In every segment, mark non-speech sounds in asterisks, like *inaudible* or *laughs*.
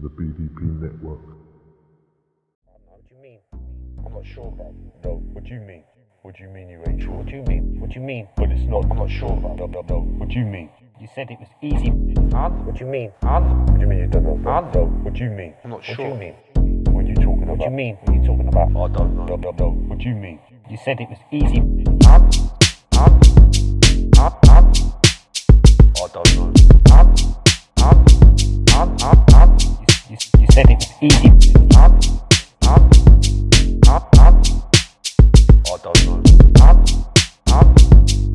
to the BDP network. What do you mean? I'm not sure about. No, what do you mean? What do you mean you ain't sure? What do you mean? What do you mean? But it's not. I'm not sure about. No, no, no. What do you mean? You said it was easy. Hard? What do you mean? Hard? What do you mean you don't know? Hard? No. What do you mean? I'm not sure. What do you mean? What are you talking about? What do you mean? What are you talking about? I don't know. No, no, no. What do you mean? You said it was easy. Hard? Easy.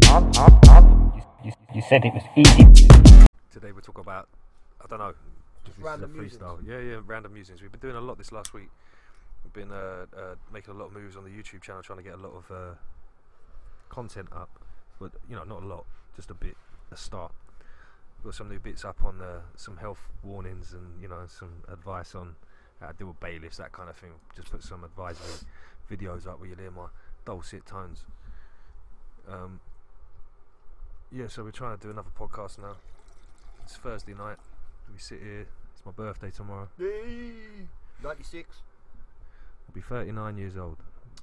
Don't know. You, you, you said it was easy. Today we'll talk about I don't know. Just random a freestyle. Yeah, yeah, random musings. We've been doing a lot this last week. We've been uh, uh, making a lot of moves on the YouTube channel, trying to get a lot of uh, content up. But you know, not a lot, just a bit, a start. We've got some new bits up on uh, some health warnings and you know some advice on how to deal with bailiffs, that kind of thing. Just put some advisory videos up where you hear my dulcet tones. Um, yeah, so we're trying to do another podcast now. It's Thursday night. We sit here. It's my birthday tomorrow. Yay! 96. I'll be 39 years old.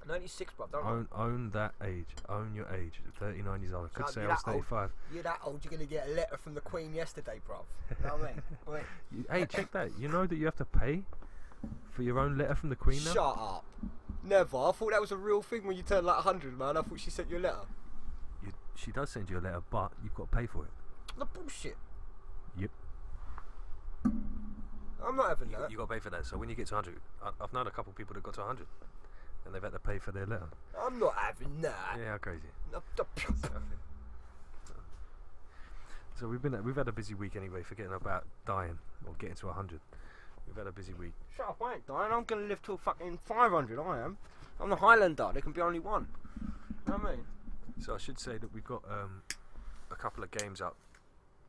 96, bruv. Don't Own, own that age. Own your age. 39 years old. I could Can't say I was that old. 35. You're that old, you're going to get a letter from the Queen yesterday, bruv. You know what I mean? *laughs* Hey, check that. You know that you have to pay for your own letter from the Queen now? Shut up. Never. I thought that was a real thing when you turned like 100, man. I thought she sent you a letter. You, she does send you a letter, but you've got to pay for it. The bullshit. Yep. I'm not having You, that. you got to pay for that. So when you get to 100, I, I've known a couple of people that got to 100 and they've had to pay for their letter. I'm not having that. Yeah, how crazy. So we've been we've had a busy week anyway, forgetting about dying or getting to 100. We've had a busy week. Shut up, I ain't dying. I'm going to live till fucking 500, I am. I'm the Highlander. There can be only one. You know what I mean? So I should say that we've got um, a couple of games up.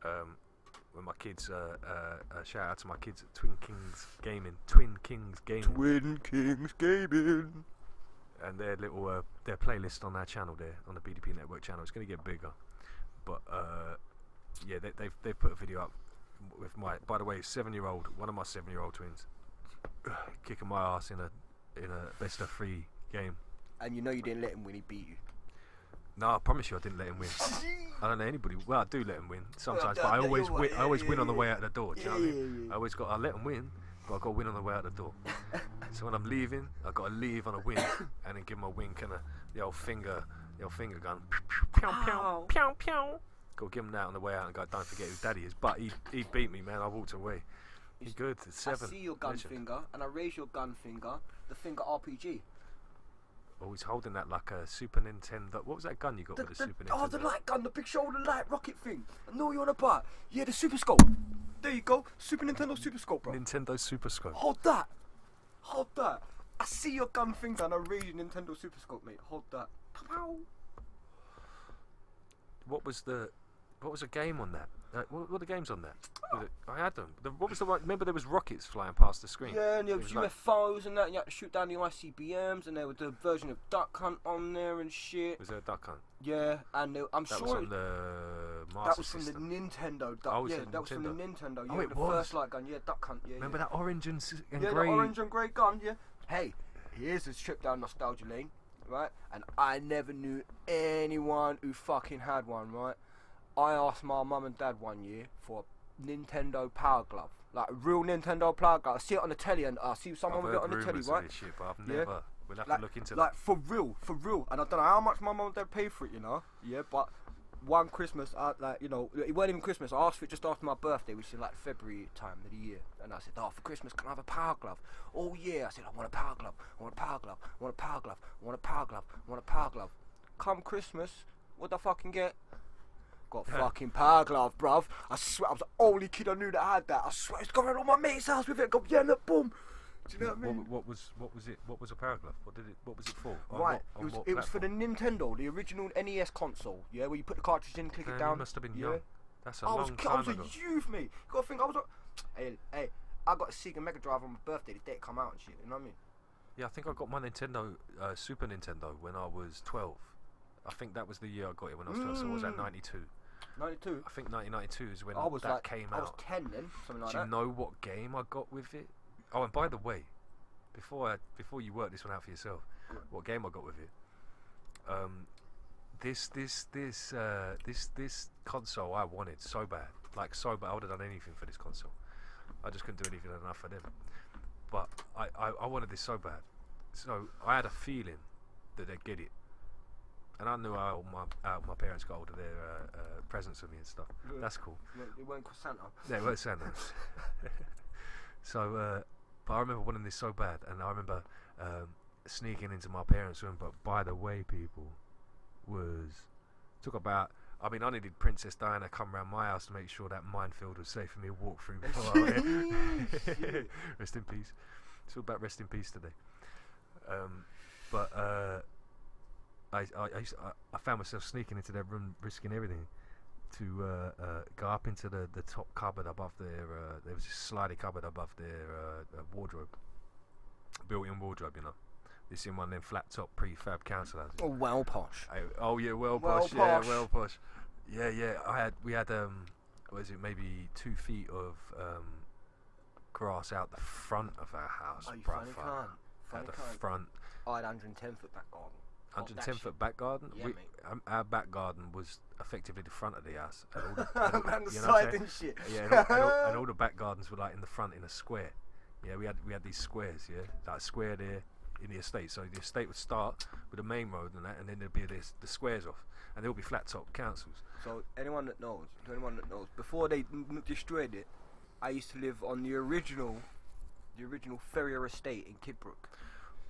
Um, with my kids, uh, uh, uh, shout out to my kids at Twin Kings Gaming, Twin Kings Gaming, Twin Kings Gaming. and their little uh, their playlist on our channel there on the BDP Network channel. It's going to get bigger, but uh, yeah, they, they've they've put a video up with my. By the way, seven year old, one of my seven year old twins, *sighs* kicking my ass in a in a best of three game. And you know you didn't let him win. he beat you. No, I promise you, I didn't let him win. I don't know anybody. Well, I do let him win sometimes, yeah, but I always win. right, I always yeah, win on the way out the door. Do you know what I Yeah, mean? yeah, yeah. I always got. I let him win, but I got to win on the way out the door. *laughs* so when I'm leaving, I got to leave on a win, and then give him a wink and a the old finger, the old finger gun. *coughs* Pew pew pew oh. pew. Got to give him that on the way out and go. Don't forget who daddy is. But he he beat me, man. I walked away. He's good. It's seven. I see your gun Legend. finger, and I raise your gun finger, the finger RPG. Oh, he's holding that like a Super Nintendo. What was that gun you got The, with the, the- Super Nintendo? oh, the light gun, the big shoulder light rocket thing. I know you're on about. Yeah, the Super Scope. There you go, Super Nintendo Super Scope, bro. Nintendo Super Scope. Hold that. Hold that. I see your gun finger, and I raise your Nintendo Super Scope, mate. Hold that. Pow. What was the what was the game on that? Uh, what were the games on that? Was it, I had them. The, what was the one? Remember there was rockets flying past the screen. Yeah, and there was like- UFOs and that. And you had to shoot down the ICBMs, and there was the version of Duck Hunt on there and shit. was there a duck hunt? Yeah, and there, I'm That sure was it- the Master that was from the Nintendo. Duck, Oh, yeah, that was from the Nintendo? Nintendo. Oh, it the was? first light gun. Yeah, Duck Hunt. Yeah, Remember yeah. that orange and, and yeah, grey? the orange and grey gun. Yeah. Hey, here's a trip down nostalgia lane, right? And I never knew anyone who fucking had one, right? I asked my mum and dad one year for a Nintendo Power Glove, like a real Nintendo Power Glove. I see it on the telly, and I see I've someone with it on the telly, right? this shit, but I've Yeah. never. We'll have like, to look into that. like that. for real, for real. And I don't know how much my mum and dad paid for it, you know. Yeah, but one Christmas, I, like you know, it wasn't even Christmas. I asked for it just after my birthday, which is like February time of the year. And I said, "Oh, for Christmas, can I have a power glove?" Oh yeah, I said, "I want a power glove. I want a power glove. I want a power glove. I want a power glove. I want a power glove." Come Christmas, what the fucking get? Got fucking power glove, bruv. I swear, I was the only kid I knew that had that. I swear, it's it's going all my mate's house with it. Go, yeah, look, boom. Do you know what I mean? What, what was what was it? What was a power glove? What did it? What was it for? Right, what- it was it was for the? Nintendo, the original NES console. Yeah, where you put the cartridge in, click Man, it you down. must have been yeah. young. That's a I was, long I was ago. a youth, mate. You gotta think I was. A, hey, hey, I got a Sega Mega Drive on my birthday the day it come out and shit. You know what I mean? Yeah, I think I got my Nintendo, uh, Super Nintendo, when I was 12. I think that was the year I got it when I was 12, so I was at Mm. 92. 92. I think 1992 is when I was that like, came I was 10 then, something like Do you know what game I got with it? Oh, and by the way, before I, before you work this one out for yourself, what game I got with it? Um, this this this uh, this this console I wanted so bad, like so bad. I would have done anything for this console. I just couldn't do anything enough for them. But I, I, I wanted this so bad, so I had a feeling that they'd get it. And I knew how my how my parents got hold of their uh, uh, presents of me and stuff. Yeah. That's cool. It weren't called Santa. Yeah, it was Santa. *laughs* so, uh, but I remember wanting this so bad, and I remember um, sneaking into my parents' room. But by the way, people was took about. I mean, I needed Princess Diana come round my house to make sure that minefield was safe for me to walk through. *laughs* *laughs* Rest in peace. It's all about rest in peace today. Um, but uh, I, I, I, used I, I found myself sneaking into their room, risking everything to uh, uh, go up into the, the top cupboard above their. Uh, there was this sliding cupboard above their uh, uh, wardrobe, built-in wardrobe. You know, this in one of them flat top prefab council houses. Oh, well posh. I, oh yeah, well Well posh, yeah, well posh. Yeah, yeah. I had we had um, was it maybe two feet of um, grass out the front of our house, Oh, you funny I- cunt. At Funny the cunt. front, I had 110 foot back garden. Got that 110 foot back garden. Yeah, we, mate. um, our back garden was effectively the front of the house. And all the, *laughs* and Man, the side and shit. Yeah, and all, and, all, and all the back gardens were like in the front in a square. Yeah, we had we had these squares. Yeah, like a square there in the estate. So the estate would start with the main road and that, and then there'd be this, the squares off, and there'll be flat top councils. So anyone that knows, to anyone that knows, before they n- destroyed it, I used to live on the original, the original Ferrier estate in Kidbrooke.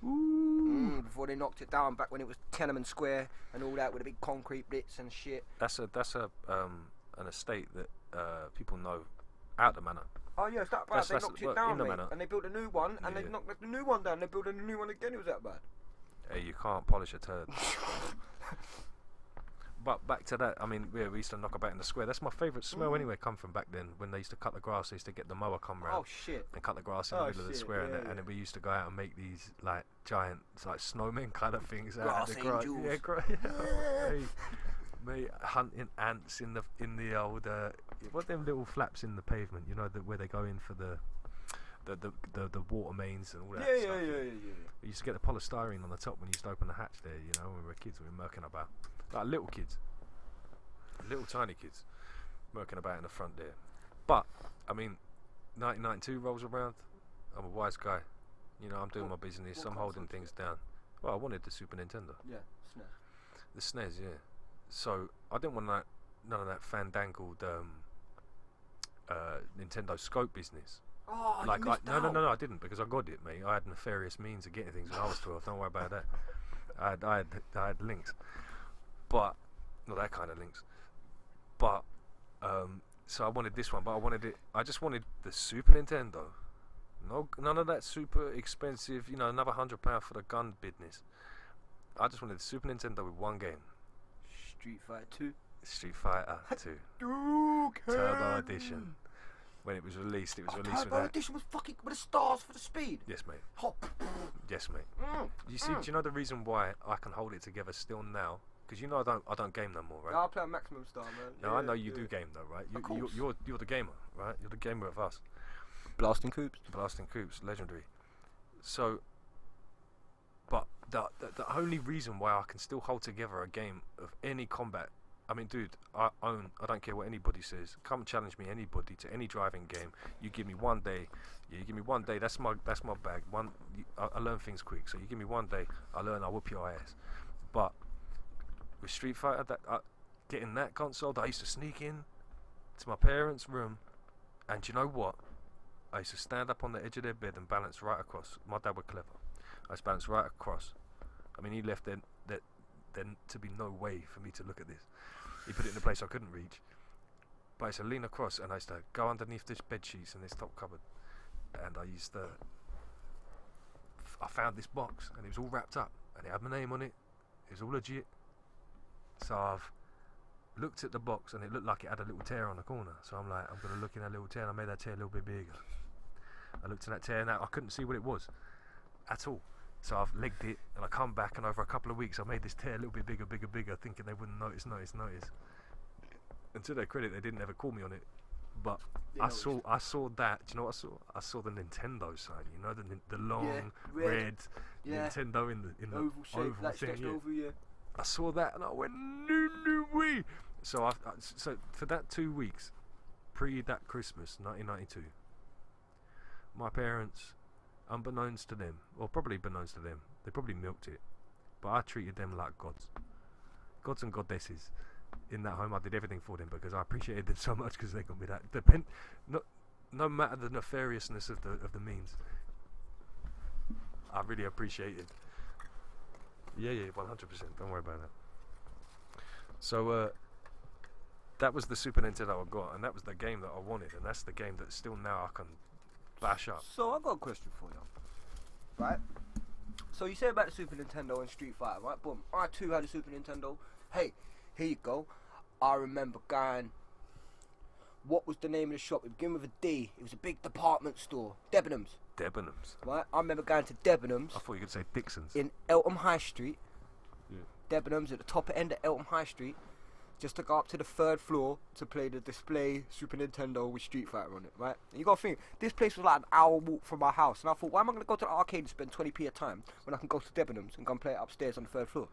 Mm, before they knocked it down, back when it was Tenement Square and all that with the big concrete bits and shit. That's a that's a um an estate that uh people know out the manor. Oh yeah, it's that bad. That's- they that's- knocked well, it down, in the mate, manor. and they built a new one, and Yeah. they knocked the new one down. They built a new one again. It was that bad. Hey, you can't polish a turd. *laughs* *laughs* But back to that, I mean, yeah, we used to knock about in the square. That's my favourite smell Mm. anyway. Come from back then when they used to cut the grass. They used to get the mower come round. Oh shit. and cut the grass in Oh, the middle of the shit, square, and, yeah, then- and then we used to go out and make these like giant, like snowmen *laughs* kind of things out Grass of the grass. Yeah, gra- *laughs* yeah, mate, hunting ants in the in the old uh, what them little flaps in the pavement, you know, the, where they go in for the the, the the the water mains and all that Yeah, yeah, yeah, yeah, yeah. We used to get the polystyrene on the top when you used to open the hatch there, you know, when we were kids, we were murking about. Like little kids. Little tiny kids. Murking about in the front there. But, I mean, 1992 rolls around. I'm a wise guy. You know, I'm doing What- my business. I'm holding things down. Well, I wanted the Super Nintendo. Yeah, SNES. The SNES, yeah. So, I didn't want that, none of that fandangled um, uh, Nintendo scope business Oh, like I, no, no, no, no, I didn't because I got it, mate. I had nefarious means of getting things when I was twelve. Don't worry about that. I had, I had, I had links, but not that kind of links. But um, so I wanted this one, but I wanted it. I just wanted the Super Nintendo. No, none of that super expensive. You know, another hundred pound for the gun business. I just wanted the Super Nintendo with one game, Street Fighter 2. Street Fighter *laughs* Two Turbo Edition. When it was released, it was Oh, released with Turbo that. Edition was fucking with the stars for the speed. Yes, mate. Hop. Yes, mate. Mm. You see, do you know the reason why I can hold it together still now? Because you know I don't, I don't game no more, right? No, I'll play on Maximum Star, man. Now I know you yeah. do game though, right? You, Of you, course. you're, you're the gamer, right? You're the gamer of us. Blasting Coops. Blasting Coops, legendary. So, but the, the the only reason why I can still hold together a game of any combat, I mean, dude, I own. I don't care what anybody says. Come challenge me, anybody, to any driving game. You give me one day. Yeah, you give me one day. That's my that's my bag. One, I, I learn things quick. So you give me one day, I learn. I whoop your ass. But with Street Fighter, that uh, getting that console, that I used to sneak in to my parents' room, and you know what? I used to stand up on the edge of their bed and balance right across. My dad was clever. I used to balance right across. I mean, he left there that then to be no way for me to look at this. He put it in a place I couldn't reach. But I used to lean across and I used to go underneath this bed sheets in this top cupboard, and I used to. I found this box and it was all wrapped up and it had my name on it. It was all legit. So I've looked at the box and it looked like it had a little tear on the corner. So I'm like, I'm gonna look in that little tear. And I made that tear a little bit bigger. I looked in that tear and I couldn't see what it was at all. So I've legged it and I come back and over a couple of weeks I made this tear a little bit bigger, bigger, bigger, thinking they wouldn't notice, notice, notice. and to their credit, they didn't ever call me on it. But Yeah, I saw I saw that. Do you know what I saw? I saw the Nintendo sign. You know the the long red. red, Yeah. Nintendo in the in the Oval shape, like thing. yeah. over, yeah. I saw that and I went no no way. So I I- uh, so for that two weeks, pre that Christmas, 1992, my parents, unbeknownst to them, or probably beknownst to them, they probably milked it, but I treated them like gods, gods and goddesses. In that home, I did everything for them because I appreciated them *laughs* so much because they got me that. Depend, no, no matter the nefariousness of the of the means, I really appreciated. Yeah, yeah, one hundred percent. Don't worry about that. So uh, that was the Super Nintendo I got, and that was the game that I wanted, and that's the game that still now I can bash up. So I've got a question for you. Right? So you say about the Super Nintendo and Street Fighter, right? Boom. I too had a Super Nintendo. Hey, here you go. I remember going. What was the name of the shop? It began with a D. It was a big department store. Debenhams, Debenhams. right? I remember going to Debenhams I thought you could say Dixon's. in Eltham High Street. Yeah. Debenhams at the top end of Eltham High Street. Just to go up to the third floor to play the display Super Nintendo with Street Fighter on it, right? And you gotta think, this place was like an hour walk from my house, and I thought, why am I gonna go to the arcade and spend 20p a time when I can go to Debenhams and go and play it upstairs on the third floor?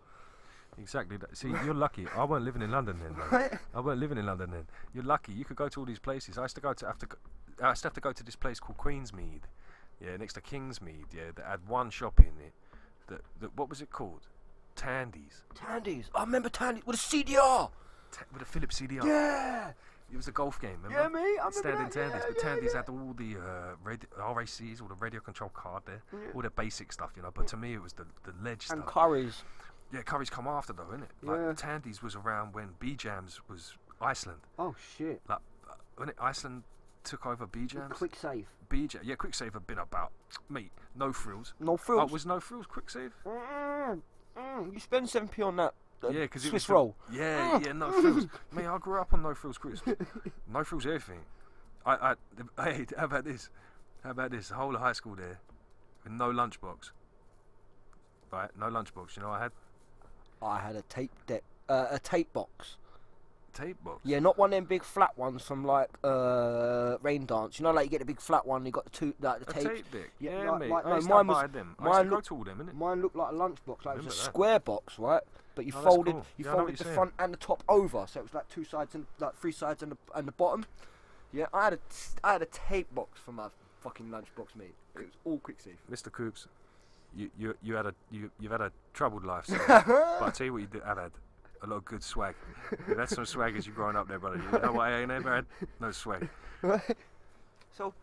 Exactly. That. See, you're lucky. I weren't living in London then. Man. *laughs* Right? I weren't living in London then. You're lucky. You could go to all these places. I used to go to have to. Go, I used to have to go to this place called Queensmead, yeah, next to Kingsmead, yeah, that had one shop in it. That, that what was it called? Tandy's. Tandy's. I remember Tandy's with a CDR. Ta- with a Philips CDR. Yeah. It was a golf game, remember? Yeah, mate. I remember Standing that. Tandy's, yeah, but yeah, Tandy's yeah. had all the uh, radio, RACs, all the radio control card there, all the basic stuff, you know. But to me, it was the the ledge And stuff. Curry's. yeah, Curry's come after though, isn't it? Like Yeah. Tandy's was around when Bejams was Iceland. Oh shit. Like uh, when Iceland took over B Jams. Kwik Save. BJ, yeah, Kwik Save had been about, mate, no frills. No Oh, frills. was no frills Kwik Save? Mm, mm, you spend 7p on that. uh, Yeah, because it was the- roll. Yeah, yeah, no frills. *laughs* Mate, I grew up on no frills crisps. *laughs* no frills everything. I, I, hey, *laughs* how about this? How about this? The whole of high school there, with no lunchbox. Right, no lunchbox. You know, I had I had a tape deck, uh, a tape box. Tape box. Yeah, not one of them big flat ones from like uh, Rain Dance. You know, like you get the big flat one. You got the two, like the A tape deck. Yeah, Yeah, like- mate. like- I no, mine was- them. I mine to look- all them, innit? Mine looked like a lunchbox. Like it was a that. square box, right? But you Oh, folded, cool. you Yeah, I folded the you're front and the top over, so it was like two sides and like three sides and the and the bottom. Yeah, I had a t- I had a tape box for my fucking lunchbox, mate. It was all Kwik Save. Mr. Coops, you, you you had a you you've had a troubled life, *laughs* but I tell you what you did, have had a lot of good swag. You've some swag as you growing up there, brother. You know what I ain't ever had? No swag. So,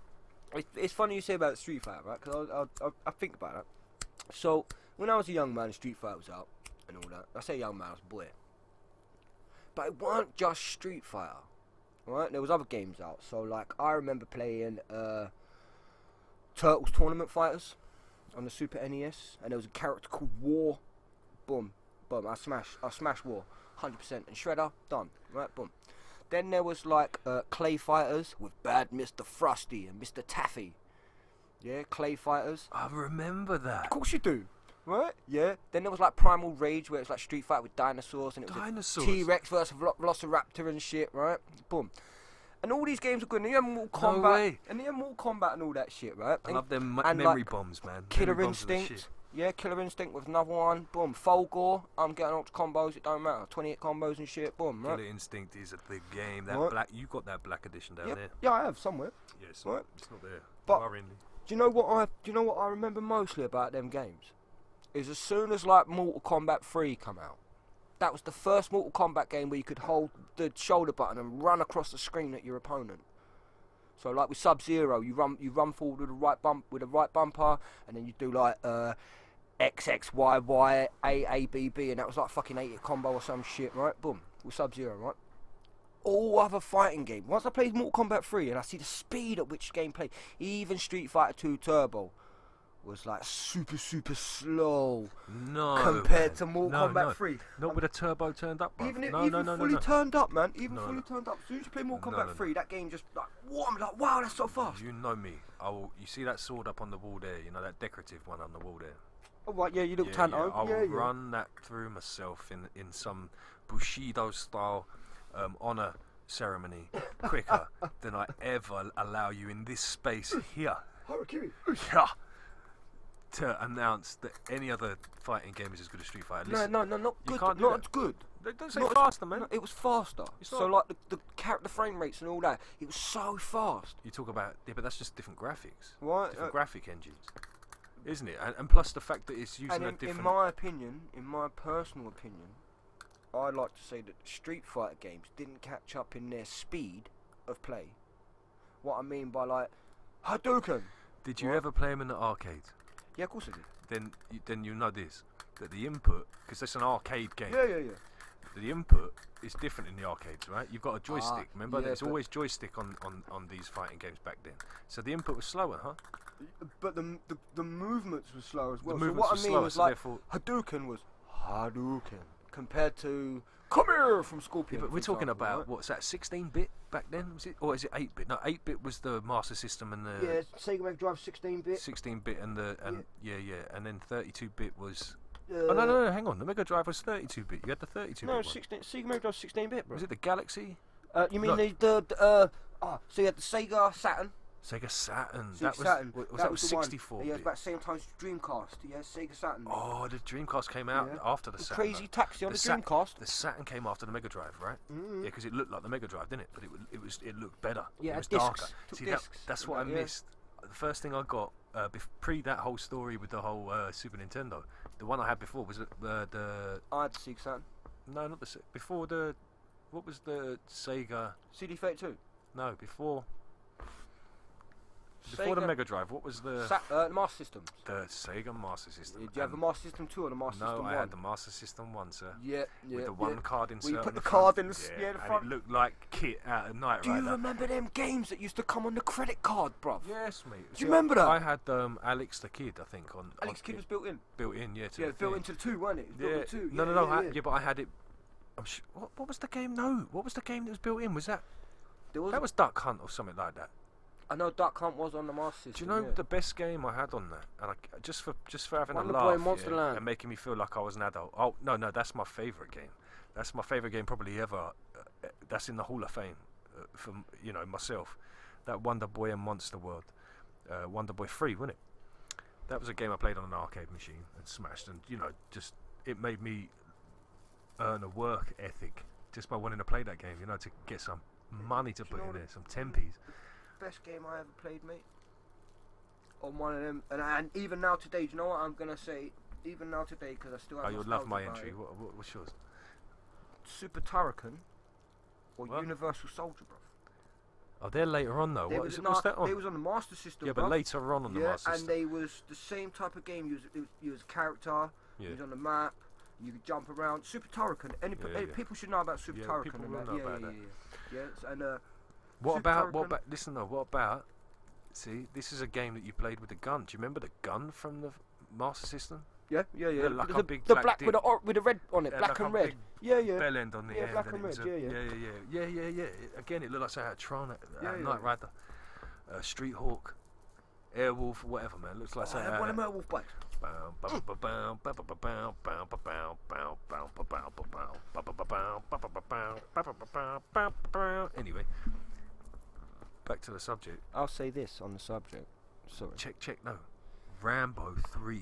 it's, it's funny you say about Street Fighter, right? Because I, I, I, think about it. So, when I was a young man, Street Fighter was out and all that. I say young man, I was a boy. But it weren't just Street Fighter, right? There was other games out. So, like, I remember playing uh, Turtles Tournament Fighters on the Super NES, and there was a character called War. Boom, boom. I smash, I smash War, hundred percent. And Shredder, done. Right, boom. Then there was like uh, Clay Fighters with Bad Mr. Frosty and Mr. Taffy. Yeah, Clay Fighters. I remember that. Of course you do. Right? Yeah. Then there was like Primal Rage where it's like Street Fight with dinosaurs and it was. T Rex versus Velo- Velociraptor and shit, right? Boom. And all these games are good. And you have Mortal No way. And you have Mortal Kombat and all that shit, right? I And love them and, memory like, bombs, man. Killer Instinct. Yeah, Killer Instinct with another one. Boom. Fulgore. I'm getting up to combos. It don't matter. 28 combos and shit. Boom. Right? Killer Instinct is a big game. That Right. black, you got that black edition down Yeah, there. yeah, I have somewhere. Yeah, it's, Right. not, it's not there. But-. Do you know what I? Do you know what I remember mostly about them games? Is as soon as like Mortal Kombat 3 come out, that was the first Mortal Kombat game where you could hold the shoulder button and run across the screen at your opponent. So like with Sub Zero, you run you run forward with a right bump with a right bumper, and then you do like uh, and that was like fucking 80 combo or some shit, right? Boom, with Sub Zero, right? all other fighting game. Once I played Mortal Kombat 3 and I see the speed at which game play, even Street Fighter 2 Turbo was like super super slow No. compared to Mortal no, Kombat no. 3. Not with a turbo turned up, bro. Even if, no, even no, fully turned up, man. Even fully turned up. As soon as you play Mortal Kombat no, no. 3, that game just like, what? I'm like, wow, that's so fast. You know me. I will. You see that sword up on the wall there? You know that decorative one on the wall there. Oh, right, yeah, you look yeah, Tanto. yeah, I will yeah, run that through myself in in some Bushido style, um, on a ceremony quicker *laughs* than I ever allow you in this space here. Harakiri. Yeah. To announce that any other fighting game is as good as Street Fighter. No, Listen, no, no, not you good. do that. as good. They don't say Not as- faster, man. No, it was faster. It's so not- like the the, frame rates and all that, it was so fast. You talk about yeah, but that's just different graphics, Right. different uh, graphic engines, isn't it? And, and plus the fact that it's using and a in, different. in my opinion, in my personal opinion, I'd like to say that Street Fighter games didn't catch up in their speed of play. What I mean by like Hadouken. Did you What? ever play them in the arcade? Yeah, of course I did. Then you, then you know this that the input because it's an arcade game. Yeah, yeah, yeah. The input is different in the arcades, right? You've got a joystick. Remember, Ah, yeah, there's always joystick on, on, on these fighting games back then. So the input was slower, huh? But the the, the movements were slow as well. the so what I mean slower, was so like. Hadouken was Hadouken compared to Come here from Yeah, Scorpion. but we're talking example, about right? what's that? 16-bit back then, was it, or is it 8-bit? No, 8-bit was the Master System and the Yeah, Sega Mega Drive 16 bit. 16-bit and the and yeah, yeah, and then 32-bit was. Uh, oh no, no, no, hang on. The Mega Drive was 32-bit. You had the 32-bit No, one. 16, Sega Mega Drive 16 bit, bro. Was it the Galaxy? Uh, you mean No. the, the, the uh, ah, so you had the Sega Saturn. Sega Saturn. Sega that was Saturn. wa- was that, was the one. 64 Yeah, it was about the same time as Dreamcast. Yeah, Sega Saturn. Oh, the Dreamcast came out Yeah. after the The Saturn. Crazy. Taxi on the, The Sat- Dreamcast. The Saturn came after the Mega Drive, right? Mm. Yeah, because it looked like the Mega Drive, didn't it? But it, it was it looked better. Yeah, it was discs. darker. Took See, that, discs that's and what I that, yeah. missed. The first thing I got uh, bef- pre that whole story with the whole uh, Super Nintendo. The one I had before was the the, the I had the Sega Saturn. no, not the before the what was the Sega? CD32. No, before before the Mega Drive. What was the Sa- uh, Master System. the Sega Master System? Did you have the Master System 2 or the Master No, System I had the Master System one, sir. Yeah, yeah. with the yeah. one card insert. you on put the front. card in the s- yeah, the and it looked like Kit out of Night Do you Rider. remember them games that used to come on the credit card, bruv? Yes, mate. Do you remember that? I had um, Alex the Kid, I think, on. Alex on Kid was built in. built in, yeah. Yeah, the built into the 2, wasn't it? It was Yeah. 2. No, yeah, no, no. yeah, I, yeah. yeah, but I had it. I'm sh- what, what was the game? No, what was the game that was built in? Was that that was Duck Hunt or something like that? I know Duck Hunt was on the Master Do you know yeah. the best game I had on that? And I, just for just for having Wonder a laugh Monster yeah, Land. and making me feel like I was an adult. Oh no, no, that's my favourite game. That's my favourite game probably ever. Uh, that's in the Hall of Fame uh, for you know myself. That Wonder Boy and Monster World, uh, Wonder Boy Free, wasn't it? That was a game I played on an arcade machine and smashed, and you know, just it made me earn a work ethic just by wanting to play that game. You know, to get some money to put in there, some tempies. Best game I ever played, mate. On one of them, and, and even now today, do you know what I'm gonna say? Even now today, because I still have. Oh, you'll love my entry. What, what, what's yours? Super Turrican or What? Universal Soldier, bro. Oh, they're later on though. They What was, is it? What's that on? They was on the Master System. yeah, but bruv. later on on the yeah, Master and System. And they was the same type of game. You was, was, you was a character. yeah. You was on the map. You could jump around. Super Turrican. Any, pe- Yeah, any yeah. people should know about Super Yeah, Turrican. people will know yeah, about yeah, that. yeah, yeah. Yes, and uh, what about what about? Listen though. What about? See, this is a game that you played with a gun. Do you remember the gun from the Master System? Yeah, yeah, yeah. like the, the black, black with, a with a red on it, yeah, black like and red. Yeah, yeah. Bell end on the yeah, end. Black and, red. A, yeah, yeah, yeah, yeah, yeah, yeah, yeah. Again, it looked like say a Tron, uh, yeah, yeah. Knight Rider, uh, Street Hawk, Airwolf, whatever, man. Looks like oh, something. I had one of my Airwolf bikes. Anyway, back to the subject. I'll say this on the subject. Sorry. Check, check, no. Rambo 3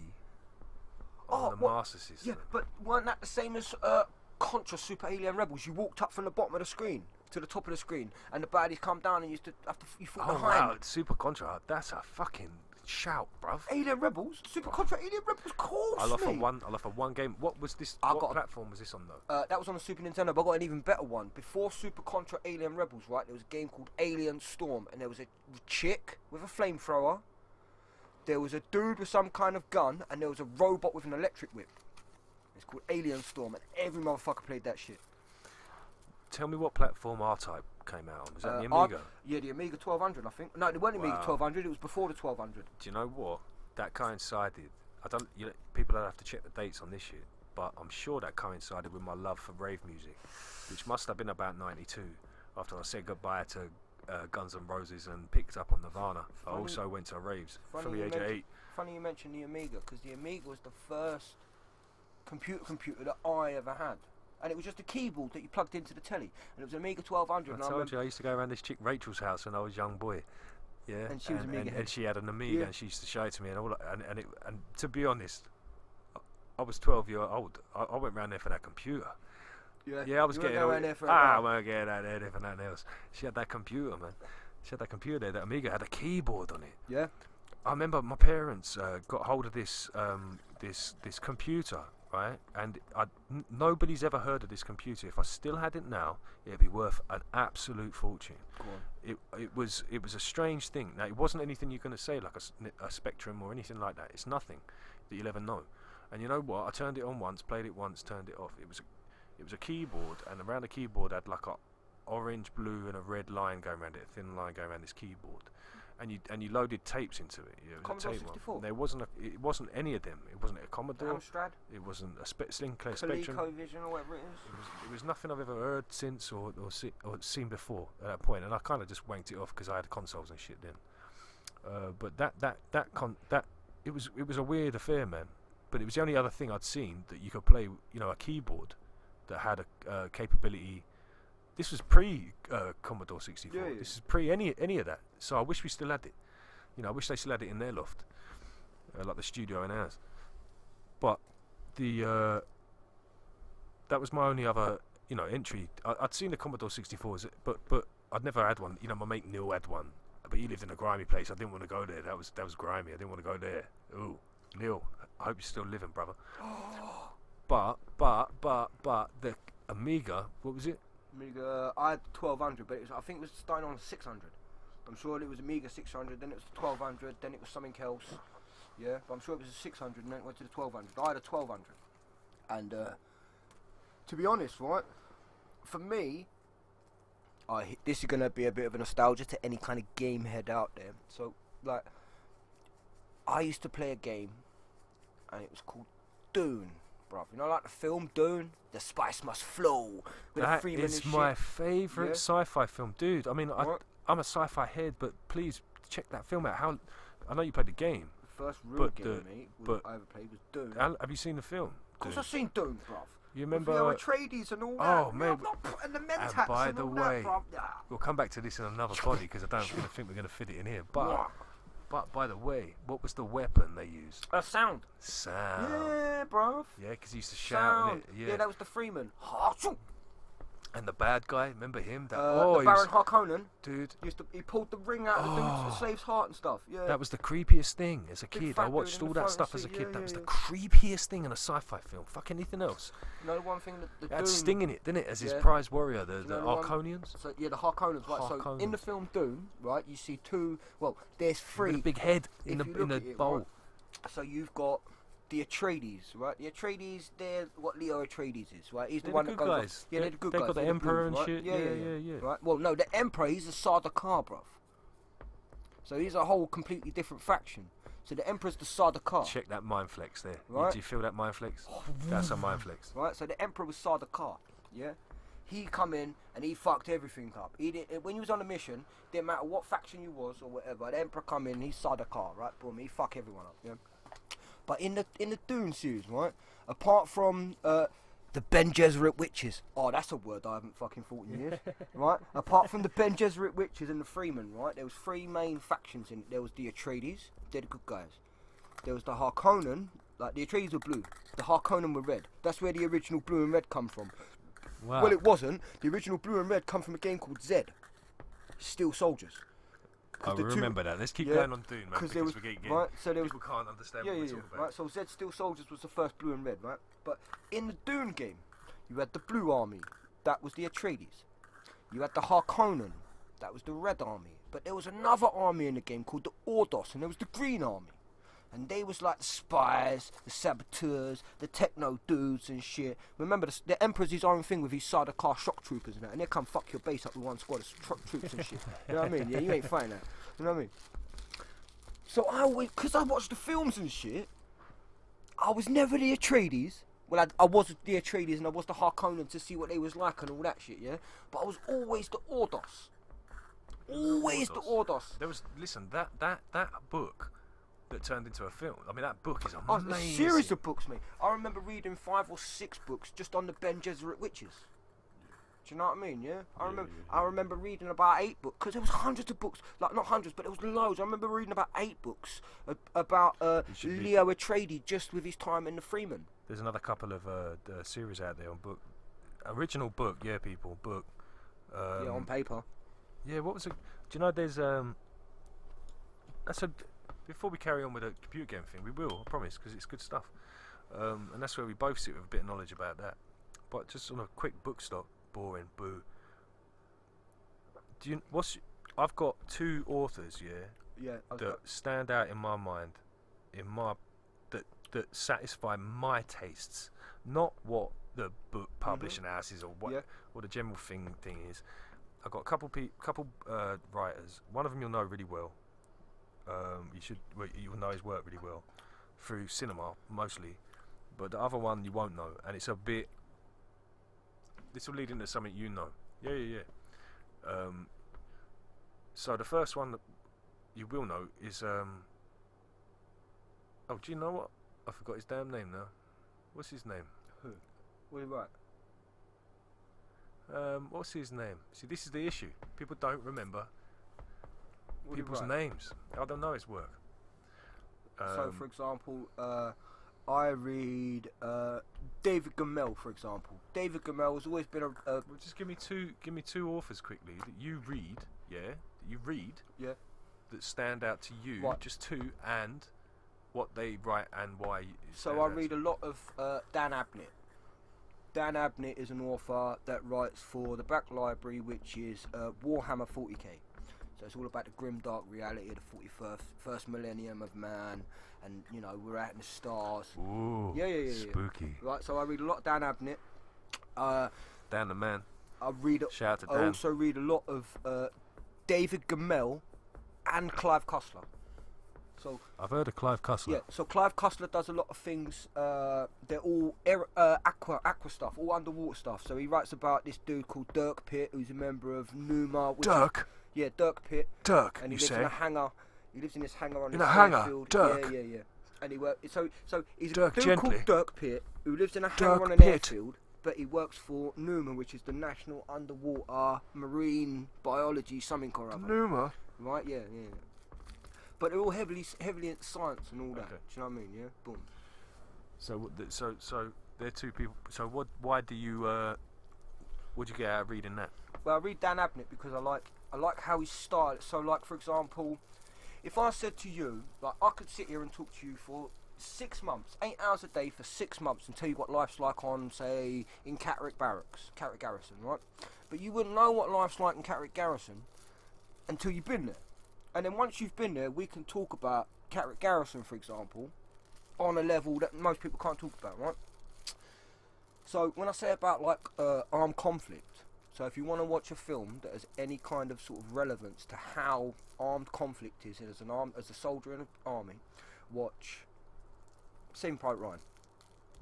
Oh, on the what? Master System. Yeah, but weren't that the same as uh, Contra Super Alien Rebels? You walked up from the bottom of the screen to the top of the screen, and the baddies come down, and you used to have to you fought Oh, behind. wow. Super Contra. That's a fucking shout, bruv. Alien Rebels, Super Contra Alien Rebels, course, I'll offer mate. one. I'll offer one game. What was this? I what got a- platform was this on though? Uh, that was on the Super Nintendo, but I got an even better one. Before Super Contra Alien Rebels, right, there was a game called Alien Storm, and there was a chick with a flamethrower, there was a dude with some kind of gun, and there was a robot with an electric whip. It's called Alien Storm, and every motherfucker played that shit. Tell me what platform R-Type came out on. Was that Uh, the Amiga? Yeah, the Amiga 1200, I think. No, it wasn't Amiga 1200, it was before the 1200. Do you know what? That coincided. I don't. You know, people don't have to check the dates on this shit, but I'm sure that coincided with my love for rave music, which must have been about '92. After I said goodbye to uh, Guns N' Roses and picked up on Nirvana, I also went to raves funny from the age of eight. Funny you mentioned the Amiga, because the Amiga was the first computer computer that I ever had. And it was just a keyboard that you plugged into the telly, and it was an Amiga 1200. I and I told remember, you I used to go around this chick Rachel's house when I was a young boy. Yeah, And she was and, Amiga and, and she had an Amiga, Yeah. and she used to show it to me, and all, and and, it, and to be honest, I- I was 12 year old. I, I went round there for that computer. yeah, Yeah, I was getting all- near for ah, I won't get out there for nothing else. She had that computer, man. She had that computer there. That Amiga had a keyboard on it. yeah, I remember my parents uh, got hold of this um, this this computer, right? And I, n- nobody's ever heard of this computer. If I still had it now, it'd be worth an absolute fortune. It it was it was a strange thing. Now it wasn't anything you're going to say like a Spectrum or anything like that. It's nothing that you'll ever know. And you know what? I turned it on once, played it once, turned it off. It was a, it was a keyboard, and around the keyboard had like a orange, blue, and a red line going around it, a thin line going around this keyboard. And you and you loaded tapes into it. You know, it was a Commodore tape one. 64? There wasn't a, it wasn't any of them. It wasn't a Commodore. Amstrad, It wasn't a spe- Sinclair Spectrum. ColecoVision, or whatever it is. It was, it was nothing I've ever heard since or or, see, or seen before at that point. point, and I kind of just wanked it off because I had consoles and shit then. Uh, but that that that con that it was it was a weird affair, man. But it was the only other thing I'd seen that you could play, you know, a keyboard that had a uh, capability. This was pre uh, Commodore 64. Yeah, yeah. This is pre any any of that. So I wish we still had it. You know, I wish they still had it in their loft, uh, like the studio in ours. But the uh, that was my only other, you know, entry. I, I'd seen the Commodore 64s, but but I'd never had one. You know, my mate Neil had one, but he lived in a grimy place. I didn't want to go there. That was that was grimy. I didn't want to go there. Ooh, Neil, I hope you're still living, brother. *gasps* but but but but the Amiga, what was it? Amiga, I had 1200, but it was, I think it was starting on 600. I'm sure it was Amiga 600, then it was the 1200, then it was something else. Yeah, but I'm sure it was a 600, and then it went to the 1200. I had a 1200. And uh, to be honest, right, for me, I this is gonna be a bit of a nostalgia to any kind of game head out there. So, like, I used to play a game, and it was called Dune, bruv. You know, like the film Dune. The spice must flow. With That is my shit. favourite Yeah. sci-fi film, dude. I mean, I. I'm a sci-fi head, but please check that film out. How I know you played the game. The first real But game, the- mate, but- I ever played was Dune. How- Have you seen the film? Of course, dude? I've seen Dune, bruv. You With remember? Leto Atreides and all oh, that. Oh, man! mate, I'm not putting the and by and the all way- that, bruv. We'll come back to this in another body because I don't gonna think we're gonna fit it in here. But but by the way, what was the weapon they used? A sound. Sound. Yeah, bruv. Yeah, because he used to shout Sound. in it. Yeah. that was the Fremen. And the bad guy, remember him? That, Uh, oh, the Baron Harkonnen dude. used to. He pulled the ring out of the, dude's, the Oh. slave's heart and stuff. Yeah. That was the creepiest thing as a Big kid. I watched all that stuff as a kid. yeah, that was yeah, the creepiest thing in a sci-fi film. Fuck anything else. you know the one thing that the It had Dune. Sting in it, didn't it? As his Yeah. prize warrior, the, you the know the Arconians. So yeah, the Harkonnens, right? So in the film Doom, right, you see two. Well, there's three. a big head in the in the bowl. right, So you've got the Atreides, right? The Atreides, they're what Leto Atreides is, right? He's the They're the one good that goes. guys. Off, yeah, They- they're the good they've guys. got the they're Emperor blues, and right? shit. Yeah, Yeah, yeah, yeah, yeah. Right. Well, no, the Emperor, he's a Sardaukar, bruv. So he's a whole completely different faction. So the Emperor's the Sardaukar, Check that mind flex there. Right. Do you feel that mind flex? Oh, That's a mind flex. right? So the Emperor was Sardaukar, yeah. He come in and he fucked everything up. He did eh, when he was on a mission. Didn't matter what faction you was or whatever. The Emperor come in, he's Sardaukar, right? Boom, he fuck everyone up, yeah. But in the in the Dune series, right? Apart from uh, the Bene Gesserit witches, oh, that's a word I haven't fucking thought in years, *laughs* right? Apart from the Bene Gesserit witches and the Fremen, right? There was three main factions in. It. There was the Atreides, they're the good guys. There was the Harkonnen, like the Atreides were blue, the Harkonnen were red. That's where the original blue and red come from. Wow. Well, it wasn't. The original blue and red come from a game called Zed. Steel Soldiers. I the two- remember that. Let's keep Yeah, going on Dune, man, Because was we're getting right. So there was people can't understand yeah, what yeah, we're yeah. talking about. Right. So Zed Steel Soldiers was the first blue and red, right? But in the Dune game, you had the blue army. That was the Atreides. You had the Harkonnen. That was the red army. But there was another army in the game called the Ordos, and there was the green army. And they was like the spies, the saboteurs, the techno dudes and shit. Remember, the, the Emperor's his own thing with his Sardaukar shock troopers and that. And they come fuck your base up with one squad of tro- troops and shit. You know what I mean? Yeah, you ain't fighting that. You know what I mean? So I always, because I watched the films and shit, I was never the Atreides. Well, I, I was the Atreides and I was the Harkonnen to see what they was like and all that shit, yeah? But I was always the Ordos. Always the Ordos. There was listen that that that book, that turned into a film. I mean, that book is Oh, amazing. a series of books, mate. I remember reading five or six books just on the Bene Gesserit witches. Do you know what I mean? Yeah, I remember. I remember reading about eight books because there was hundreds of books, like not hundreds, but there was loads. I remember reading about eight books ab- about uh, It should be- Leto Atreides just with his time in the Fremen. There's another couple of uh, uh, series out there on book. Original book, yeah, people, book. Um, yeah, on paper. Yeah, what was it? Do you know there's um? That's a. Before we carry on with the computer game thing, we will, I promise, because it's good stuff. Um, and that's where we both sit with a bit of knowledge about that. But just on a quick book stop, boring, boo. Do you? What's? I've got two authors, yeah, Yeah. that stand out in my mind, in my that that satisfy my tastes, not what the book publishing houses or what Yeah. what the general thing thing is. I've got a couple pe- couple uh, writers. One of them you'll know really well. Um, you should well, you'll know his work really well through cinema mostly, but the other one you won't know, and it's a bit. This will lead into something you know. Yeah, yeah, yeah. Um, so the first one that you will know is um. Oh, do you know what? I forgot his damn name now. What's his name? Who? What are you? Um, what's his name? See, this is the issue. People don't remember What people's names. I don't know his work. so, Um, for example, uh, I read uh, David Gemmell, for example. David Gemmell has always been a, a well, just give me two. Give me two authors quickly that you read. Yeah, that you read. Yeah. That stand out to you. Right. Just two, and what they write and why. So I read a lot of uh, Dan Abnett. Dan Abnett is an author that writes for the Black Library, which is uh, Warhammer 40k. So it's all about the grim, dark reality of the 41st first millennium of man, and you know we're out in the stars. Ooh. Yeah, yeah, yeah, yeah. Spooky. Right. So I read a lot of Dan Abnett. Uh, Dan the man. I read. Shout out to I Dan. also read a lot of uh, David Gemmell and Clive Cussler. So I've heard of Clive Cussler. Yeah, so Clive Cussler does a lot of things. Uh, they're all air, uh, aqua, aqua stuff, all underwater stuff. So he writes about this dude called Dirk Pitt, who's a member of Numa. Which is- Dirk. Yeah, Dirk Pitt, Dirk. and he you lives in a hangar. He lives in this hangar on In this a hangar? airfield. Dirk? Yeah, yeah, yeah. And he work. So, so he's Dirk a dude Gently? called Dirk Pitt who lives in a hangar Dirk on an Pitt. airfield. But he works for Numa, which is the National Underwater Marine Biology something or other. Numa. Right? Yeah, yeah. yeah. But they're all heavily, heavily into science and all that. Okay. Do you know what I mean? Yeah. Boom. So, what the- so, so they're two people. So, what? Why do you? Uh, what do you get out of reading that? Well, I read Dan Abnett because I like, I like how he style. So, like for example, if I said to you, like I could sit here and talk to you for six months, eight hours a day for six months, and tell you what life's like on, say, in Catterick Barracks, Catterick Garrison, right? But you wouldn't know what life's like in Catterick Garrison until you've been there. And then once you've been there, we can talk about Catterick Garrison, for example, on a level that most people can't talk about, right? So when I say about like uh, armed conflict, so if you want to watch a film that has any kind of sort of relevance to how armed conflict is as an arm as a soldier in an army, watch Saving Private Ryan.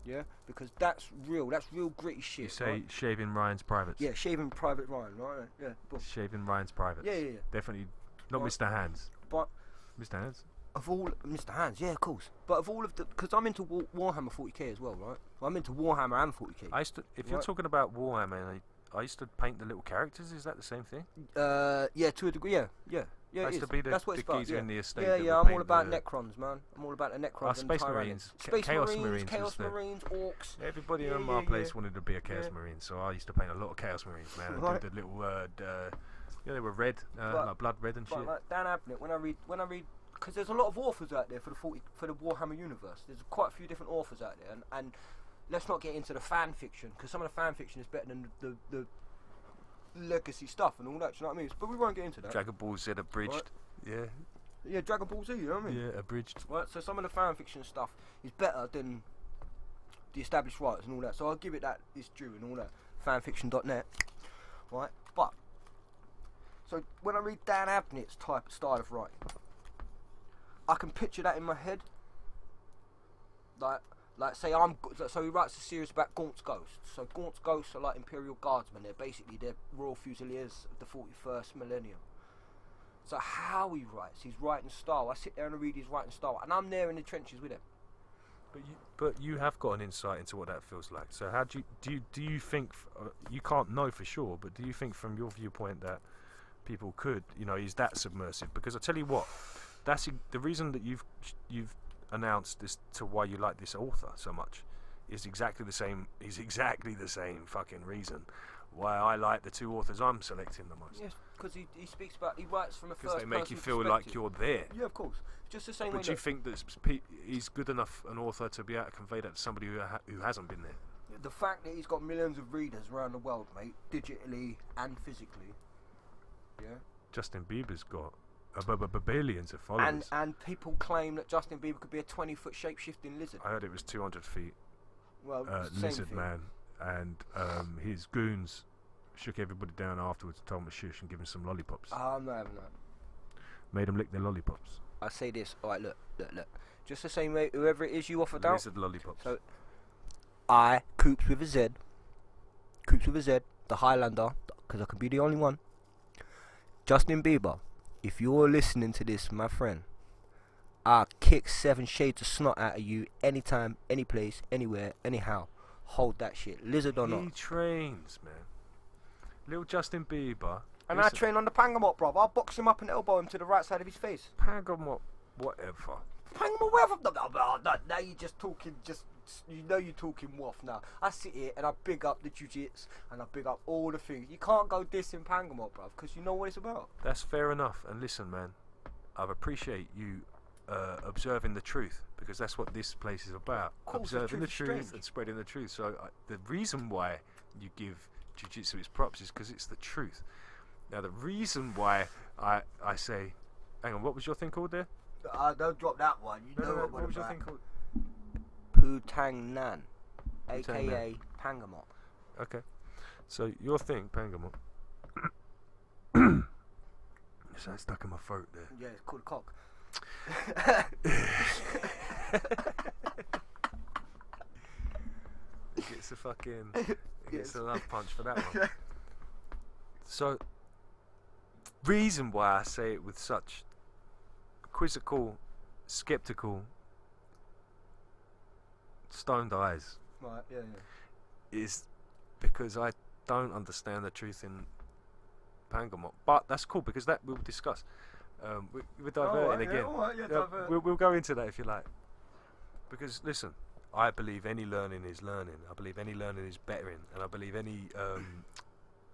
Yeah, because that's real. That's real gritty shit. You say right? shaving Ryan's privates. Yeah, Shaving Private Ryan. Right? Yeah. Boom. Shaving Ryan's privates. Yeah, yeah, yeah. Definitely not Right. Mr. Hands. But Mr. Hands. of all Mr. Hands, yeah, of course. But of all of the, because I'm into War, Warhammer 40k as well, right? I'm into Warhammer and 40k. I to. If you're talking about Warhammer, I, I used to paint the little characters. Is that the same thing? Uh, yeah, to a degree, yeah, yeah, yeah. I used to be the, That's what the it's about. geezer Yeah. in the estate. Yeah, yeah, I'm all about Necrons, man. I'm all about the Necrons. And Space. Marines. Space Chaos Marines, Marines Chaos Marines, Orcs. Everybody Yeah, in my place wanted to be a Chaos. Marine, so I used to paint a lot of Chaos Marines, man. Right. do the little, uh, uh, yeah, they were red, uh, like blood red and shit. Like Dan Abnett, when I read, when I read, because there's a lot of authors out there for the 40, for the Warhammer universe. There's quite a few different authors out there, and, and let's not get into the fan fiction because some of the fan fiction is better than the, the, the legacy stuff and all that. Do you know what I mean? But we won't get into that. Dragon Ball Z abridged. Yeah, yeah, Dragon Ball Z. You know what I mean? yeah, abridged. Right, so some of the fan fiction stuff is better than the established writers and all that. So I'll give it that its due and all that. Fanfiction.net. Right, but so when I read Dan Abnett's type style of writing, I can picture that in my head. Like, like say I'm so he writes a series about Gaunt's ghosts. So Gaunt's ghosts are like Imperial Guardsmen. They're basically they're Royal Fusiliers of the 41st millennium. So how he writes, his writing style. I sit there and I read his writing style, and I'm there in the trenches with him. But you, but you have got an insight into what that feels like. So how do you do? You, do you think uh, you can't know for sure? But do you think, from your viewpoint, that people could, you know, is that submersive? Because I tell you what, that's the reason that you've you've announced as to why you like this author so much is exactly the same. Is exactly the same fucking reason why I like the two authors I'm selecting the most. Yes, because he, he speaks about he writes from a Because they make you feel like you're there. Yeah, of course. Just the same way. But do you think that he's good enough an author to be able to convey that to somebody who ha- who hasn't been there? the fact that he's got millions of readers around the world, mate, digitally and physically. Yeah. Justin Bieber's got billions of followers. And and people claim that Justin Bieber could be a 20 foot shapeshifting lizard. I heard it was 200 feet, Well, uh, lizard thing. man, and um, his goons shook everybody down afterwards, told him to shush and give him some lollipops. Oh, I'm not having that. Made them lick their lollipops. I say this. All right, look, look, look. Just the same way, whoever it is you offered out. Lizard lollipops. So, I, Coops with a Z, Coops with a Z, the Highlander, because I can be the only one. Justin Bieber, if you're listening to this, my friend, I'll kick seven shades of snot out of you anytime, any place, anywhere, anyhow. Hold that shit, lizard or he not. trains, man. Little Justin Bieber. And I train on the Pangamot, bro. I'll box him up and elbow him to the right side of his face. Pangamot, whatever. Pangamot, no, no, no, now you're just talking, just you know you're talking waff now. I sit here and I big up the jiu-jitsu and I big up all the things. You can't go dissing Pangamot, bruv, because you know what it's about. That's fair enough. And listen, man, I appreciate you uh, observing the truth because that's what this place is about. course, observing the truth is truth and spreading the truth. So I, the reason why you give jiu-jitsu its props is because it's the truth. Now the reason why I I say, hang on, what was your thing called there? Uh, don't drop that one. You No, no, no, what was your thing called? Putang Nan, aka Pangamot. Okay, so your thing, Pangamot. so *coughs* it's stuck in my throat there. Yeah, it's called a cock. It gets a fucking it *laughs* gets a love punch for that one. *laughs* So, reason why I say it with such quizzical, skeptical, stoned eyes Right, yeah, yeah. is because I don't understand the truth in Pangamot. But that's cool because that we'll discuss. Um, we, we're diverting yeah, again. yeah, Uh, divert. we'll, we'll go into that if you like. Because listen, I believe any learning is learning. I believe any learning is bettering, and I believe any, um,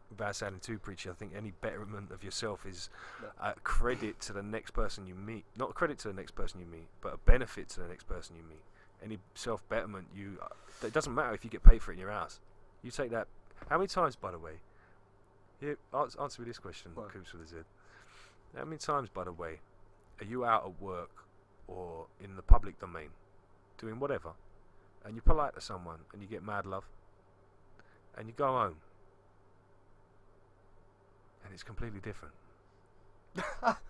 without sounding too preachy, I think any betterment of yourself is Yeah. a credit to the next person you meet. Not a credit to the next person you meet, but a benefit to the next person you meet. Any self betterment, you uh, it doesn't matter if you get paid for it in your house. You take that. How many times, by the way? Here, ans- answer me this question, What? Coops with a Z. How many times, by the way, are you out at work or in the public domain, doing whatever, and you're polite to someone and you get mad love, and you go home, and it's completely different. *laughs*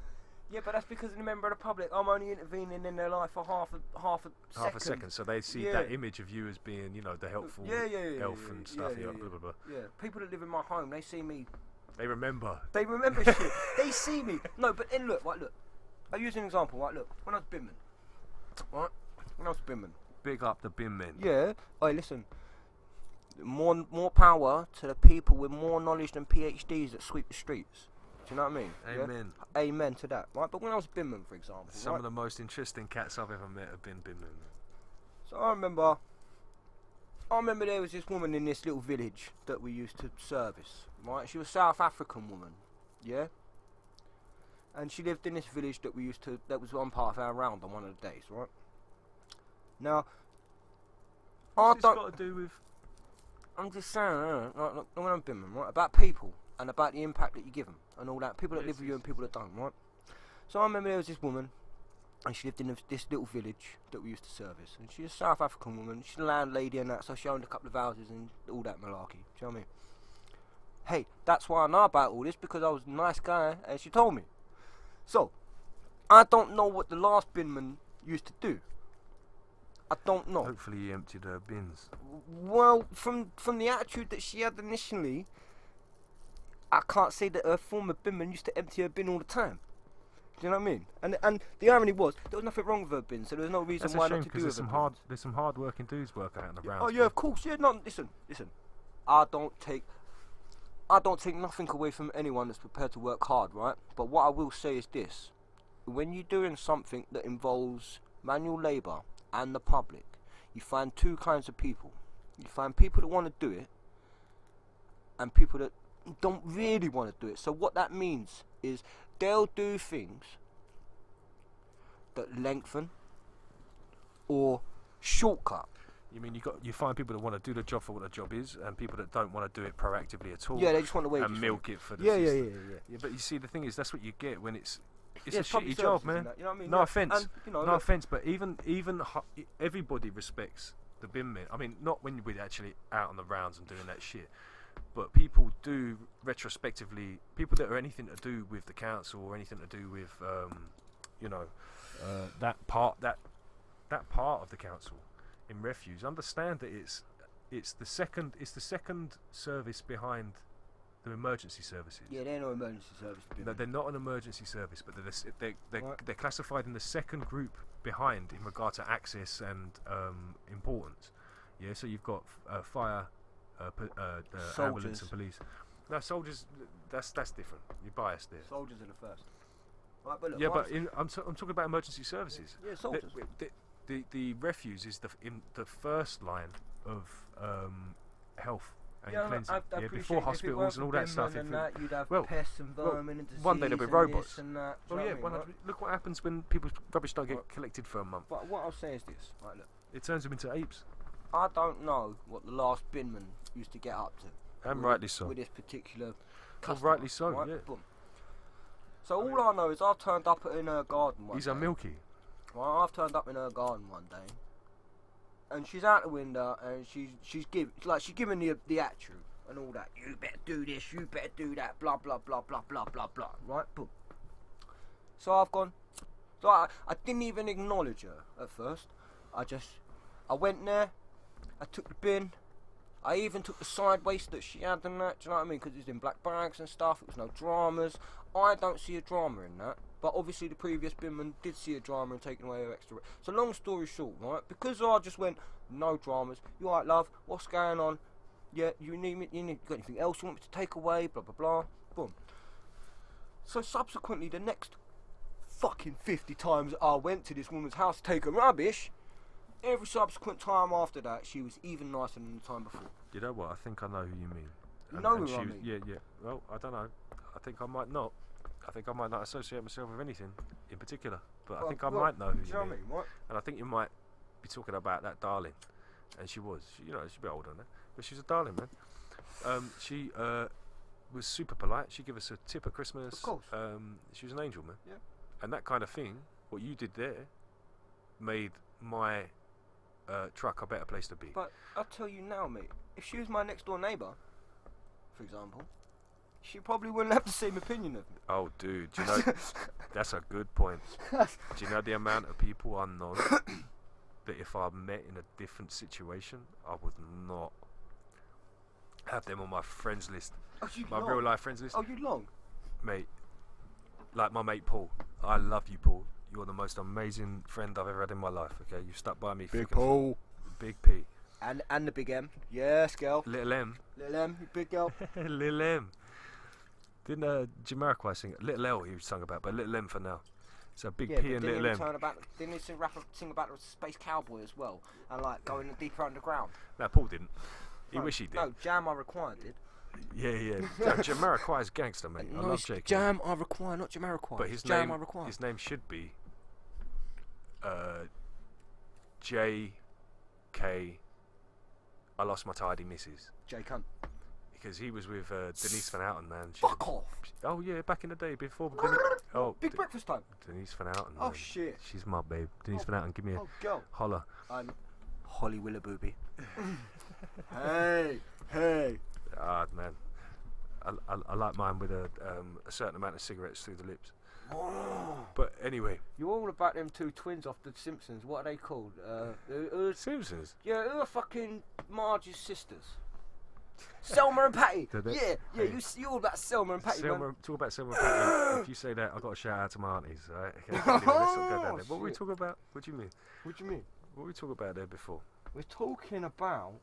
Yeah, but that's because in a member of the public, I'm only intervening in their life for half a half a second. Half a second, so they see that image of you as being, you know, the helpful Yeah, yeah, yeah, elf yeah, and stuff. yeah, Yeah, yeah. blah, blah, blah. Yeah, people that live in my home, they see me. They remember. They remember *laughs* shit. They see me. No, but then look, right, look. I'll use an example, right, look. When I was Binman, right? When I was Binman. Big up the bin men. Yeah. Hey, listen. More, more power to the people with more knowledge than PhDs that sweep the streets. Do you know what I mean? Yeah? Amen. Amen to that, right? But when I was Binman, for example, Some right? of the most interesting cats I've ever met have been bin men. So I remember, I remember there was this woman in this little village that we used to service. Right, she was a South African woman, yeah. And she lived in this village that we used to. That was one part of our round on one of the days, right. Now, I What's this don't. got to do with? I'm just saying, uh, like, like, when I'm Binman, right, about people and about the impact that you give them and all that. People that Yes, live with you and people that don't, right? So I remember there was this woman, and she lived in this, this little village that we used to service. And she's a South African woman. She's a landlady and that, so she owned a couple of houses and all that malarkey. Do you know what I mean? Hey, that's why I know about all this because I was a nice guy, and she told me. So, I don't know what the last binman used to do. I don't know. Hopefully, he emptied her bins. Well, from from the attitude that she had initially, I can't say that her former binman used to empty her bin all the time. Do you know what I mean? And and the irony was there was nothing wrong with her bin, so there was no reason That's a why shame not to do there's some hard there's some hard working dudes working out in the rounds. Oh yeah, of course. Yeah, no. Listen, listen. I don't take. I don't take nothing away from anyone that's prepared to work hard, right? But what I will say is this: when you're doing something that involves manual labour and the public, you find two kinds of people. You find people that want to do it, and people that don't really want to do it. So what that means is they'll do things that lengthen or shortcut. You mean you got you find people that want to do the job for what the job is, and people that don't want to do it proactively at all. Yeah, they just want to wait. and milk it for the Yeah, yeah, yeah, yeah. Yeah, but you see, the thing is, that's what you get when it's it's Yeah, a shitty job, man. that, you know what I mean? No Yeah, offense, and, you know, no look- offense, but even even everybody respects the bin men. I mean, not when we're actually out on the rounds and doing that shit, but people do retrospectively. People that are anything to do with the council or anything to do with, um, you know, uh, that part that that part of the council in refuse understand that it's it's the second it's the second service behind the emergency services. Yeah, they're no emergency service. No, they're not an emergency service, but they're the they're, they're, Right. they're classified in the second group behind in regard to access and um, importance. Yeah, so you've got uh, fire, uh, uh, uh, ambulance, and police. No, soldiers. That's that's different. You're biased there. Soldiers are the first. Right, but look, yeah, but I'm in, I'm, t- I'm talking about emergency services. Yeah, The- soldiers. The, the, the refuse is the in the first line of um, health and yeah, cleansing. I, I yeah, before hospitals and all that stuff. and that, you'd have well, pests and well, and disease one day there'll be robots. And that. well, yeah, know what I mean, right? look what happens when people's rubbish don't get Right. collected for a month. But what I'll say is this, right? Look, It turns them into apes. I don't know what the last binman used to get up to. And with- rightly so. With this particular. Well, Customer, rightly so, right? yeah. Boom. So all I know is I've turned up in her garden one These day. are milky. Well, I've turned up in her garden one day, and she's out the window, and she's she's give like she's giving the the attitude and all that. You better do this. You better do that. Blah blah blah blah blah blah blah. Right? Boom. So I've gone. So I, I didn't even acknowledge her at first. I just I went there. I took the bin. I even took the side waste that she had and that. Do you know what I mean? Because it's in black bags and stuff. It was no dramas. I don't see a drama in that. But obviously the previous binman did see a drama and taking away her extra. So long story short, right? Because I just went no dramas. You alright, love? What's going on? Yeah, you need me? You need got anything else you want me to take away? Blah blah blah. Boom. So subsequently, the next fucking fifty times I went to this woman's house to take her rubbish, every subsequent time after that, she was even nicer than the time before. You know what? I think I know who you mean. You know who I was- mean? Yeah, yeah. Well, I don't know. I think I might not. I think I might not associate myself with anything in particular. But I think I well, might know who you you know mean. what? And I think you might be talking about that darling. And she was. She, you know, she's a bit older than that. But she's a darling, man. Um, she uh, was super polite. She gave us a tip at Christmas. Of course. Um, she was an angel, man. Yeah. And that kind of thing, what you did there, made my uh, truck a better place to be. But I'll tell you now, mate. If she was my next door neighbour, for example, she probably wouldn't have the same opinion of me. Oh, dude, do you know *laughs* that's a good point. Do you know the amount of people I know *coughs* that if I met in a different situation, I would not have them on my friends list, oh, you my long. real life friends list, Oh, you long. mate. Like my mate Paul, I love you, Paul. You're the most amazing friend I've ever had in my life. Okay, you've stuck by me. thick and thin. Big Paul. Big P, And and the big M. Yes, girl. Little M, Little M, you big girl. *laughs* Little M. Didn't uh, Jamiroquai sing it? Little L he sung about, but Little M for now. So Big yeah, P but and didn't Little he M. turn about, didn't he sing, rap, sing about the space cowboy as well? And like going deeper underground? No, Paul didn't. He No, wish he did. No, Jam I Require did. Yeah, yeah. Ja- Jamiroquai's gangster, mate. *laughs* I no, love it's Jake. Jam I Require, not Jamiroquai. But his Jam name, I Require. his name should be uh, J K. I lost my tidy missus J Cunt. because he was with uh, Denise Van Outen, man. She's a- Fuck off. oh yeah, back in the day before. Denise, *laughs* oh, Big De- breakfast time. Denise Van Outen. Oh man. shit. She's my babe. Denise Van Outen, give me a Oh girl. holler. I'm Holly Willabooby. *laughs* hey, hey. Ah, man. I, I, I like mine with a um, a certain amount of cigarettes through the lips. *gasps* But anyway, You're all about them two twins off the Simpsons. What are they called? Uh, who- who's- Simpsons. yeah, who are fucking Marge's sisters? Selma and Patty. *laughs* Did? Yeah, yeah. Hey. You you all about Selma and Patty, Selma, man. talk about Selma. And Patty. *laughs* if you say that, I've got to shout out to my aunties. All right? Okay, anyway, let's not go down there. *laughs* What were we Shit. talking about? What do you mean? What do you mean? What were we talking about there before? We're talking about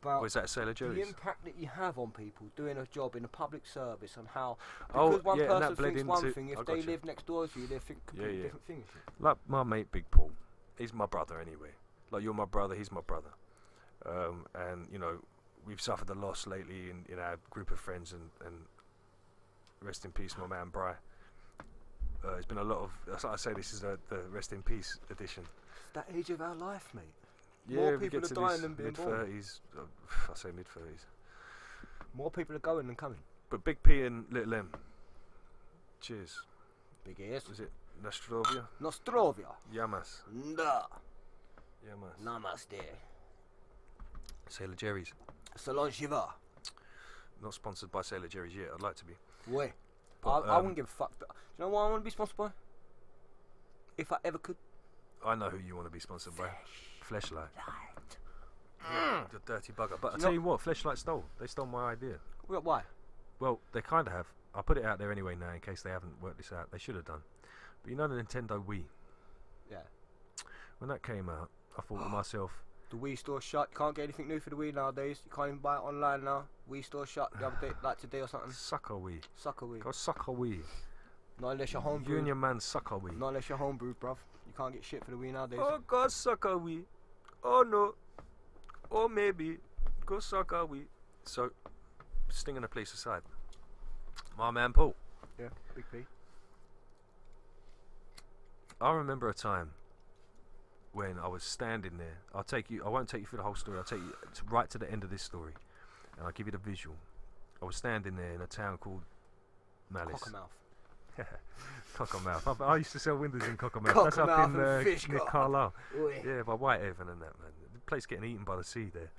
about Was that Sailor the impact that you have on people doing a job in a public service and how Oh, because one yeah, person thinks one thing, if I they live next door to you, they think completely yeah. different things. Like my mate Big Paul, he's my brother anyway. Like you're my brother, he's my brother. Um, and you know, we've suffered a loss lately in, in our group of friends, and, and rest in peace, my man Bry. Uh, it's been a lot of. That's I say this is a, the rest in peace edition. It's that age of our life, mate. Yeah, More people are dying than being mid born. thirties. Uh, I say mid thirties. More people are going than coming. But Big P and Little M. Cheers. Big ears. Is it Nostrovia? Nostrovia. Yamas. Da. Yamas. Namaste. Sailor Jerry's. Salon Shiva. Not sponsored by Sailor Jerry's yet. I'd like to be. But, I, I um, wouldn't give a fuck. Do you know what I want to be sponsored by? If I ever could. I know who you want to be sponsored by. Fleshlight. Mm. The dirty bugger. But I You tell you what, Fleshlight stole. They stole my idea. Wh- Why? Well, they kind of have. I'll put it out there anyway now in case they haven't worked this out. They should have done. But you know the Nintendo Wii? Yeah. When that came out, I thought to *gasps* myself, The Wii store shut. You can't get anything new for the Wii nowadays. You can't even buy it online now. Wii store shut the other day, *sighs* like today or something. sucker Wii. Sucker Wii. Go sucker Wii. Not unless you're homebrew. You and your man sucker Wii. Not unless you're homebrew, bruv. You can't get shit for the Wii nowadays. Oh, go sucker Wii. Oh, no. Or maybe go sucker Wii. So, stinging the police aside. My man Paul. Yeah, big P. I remember a time when I was standing there. I'll take you. I won't take you through the whole story. I'll take you to right to the end of this story, and I'll give you the visual. I was standing there in a town called Malice. Cockermouth. *laughs* Cockermouth. I, I used to sell windows in Cockermouth. That's up in uh, Fishguard. near Carlisle. Yeah, by Whitehaven and that man. The place getting eaten by the sea there.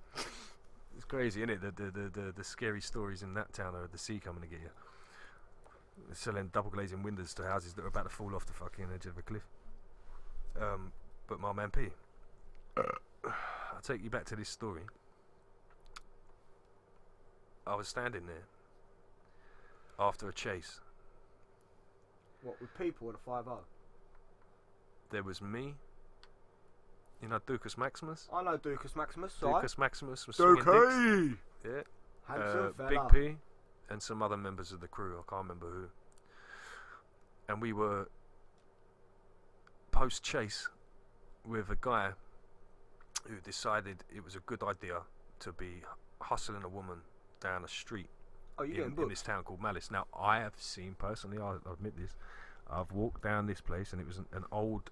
It's crazy, isn't it? The the, the the the scary stories in that town are the sea coming to get you. They're selling double glazing windows to houses that are about to fall off the fucking edge of a cliff. Um, but my man P. I'll take you back to this story. I was standing there after a chase. What, with people or the 5 0? There was me. You know Ducas Maximus? I know Ducas Maximus, so Ducas Maximus was swinging dicks. Yeah. Handsome uh, fella. Big P and some other members of the crew. I can't remember who. And we were post chase with a guy who decided it was a good idea to be hustling a woman down a street Oh, you in, getting in booked? this town called Malice. Now, I have seen personally, I'll I'll admit this, I've walked down this place and it was an, an old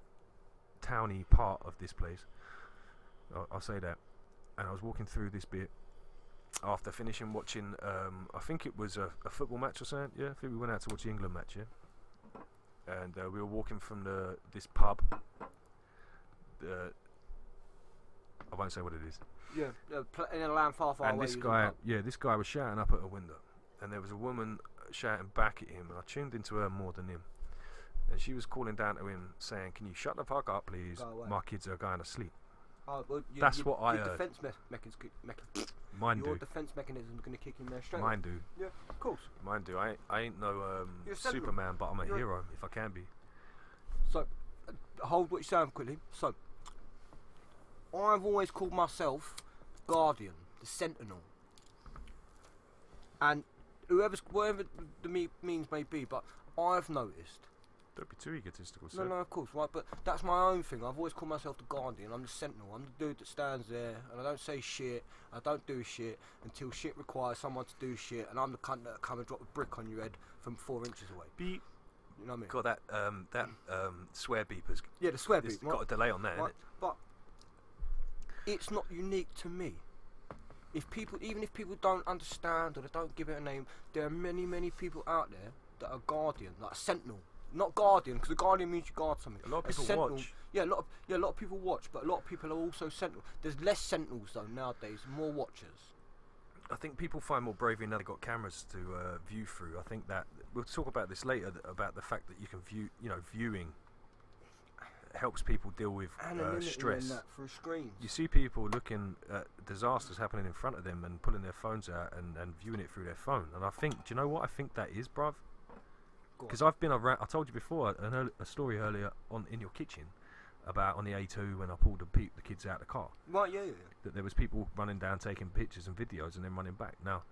towny part of this place. I'll, I'll say that. And I was walking through this bit after finishing watching, um, I think it was a, a football match or something. Yeah, I think we went out to watch the England match. Yeah, and uh, we were walking from the this pub. The, I won't say what it is. Yeah, pl- in a land far, far and away. this guy, yeah, this guy was shouting up at a window, and there was a woman shouting back at him, and I tuned into her more than him. And she was calling down to him, saying, "Can you shut the fuck up, please? Go away." My kids are going to sleep." Oh, well, you, That's you, what I your heard. Defense me- mechanism, mecha- *sniffs* Mine your do, defense mechanism is going to kick in there straight. mine do, Yeah, of course. mine do. I, ain't- I ain't no um, You're a sentinel. Superman, but I'm a You're a- hero if I can be. So, uh, hold what you're saying quickly. So, I've always called myself Guardian, the Sentinel. And whoever's, whatever the me- means may be, but I've noticed. Don't be too egotistical, No, sir. no, of course, right? But that's my own thing. I've always called myself the Guardian. I'm the Sentinel. I'm the dude that stands there, and I don't say shit. I don't do shit until shit requires someone to do shit, and I'm the cunt that come and drop a brick on your head from four inches away. Beep. You know what I mean? Got that um, that um, swear beepers. Yeah, the swear It's beat. right? got a delay on that, right? innit? But it's not unique to me. If people, even if people don't understand or they don't give it a name, there are many, many people out there that are guardian, like a sentinel. Not guardian, because a guardian means you guard something. A lot of A people sentinel- watch. Yeah, a lot of yeah, a lot of people watch, but a lot of people are also sentinel. There's less sentinels though nowadays, more watchers. I think people find more bravery now they've got cameras to uh, view through. I think that we'll talk about this later th- about the fact that you can view, you know, viewing helps people deal with uh, stress. You see people looking at disasters happening in front of them and pulling their phones out and, and viewing it through their phone. And I think, do you know what I think that is, bruv? Because I've been around. I told you before an a story earlier on in your kitchen about on the A2 when I pulled the, pe- the kids out of the car Right, yeah, yeah. that there was people running down taking pictures and videos and then running back. Now,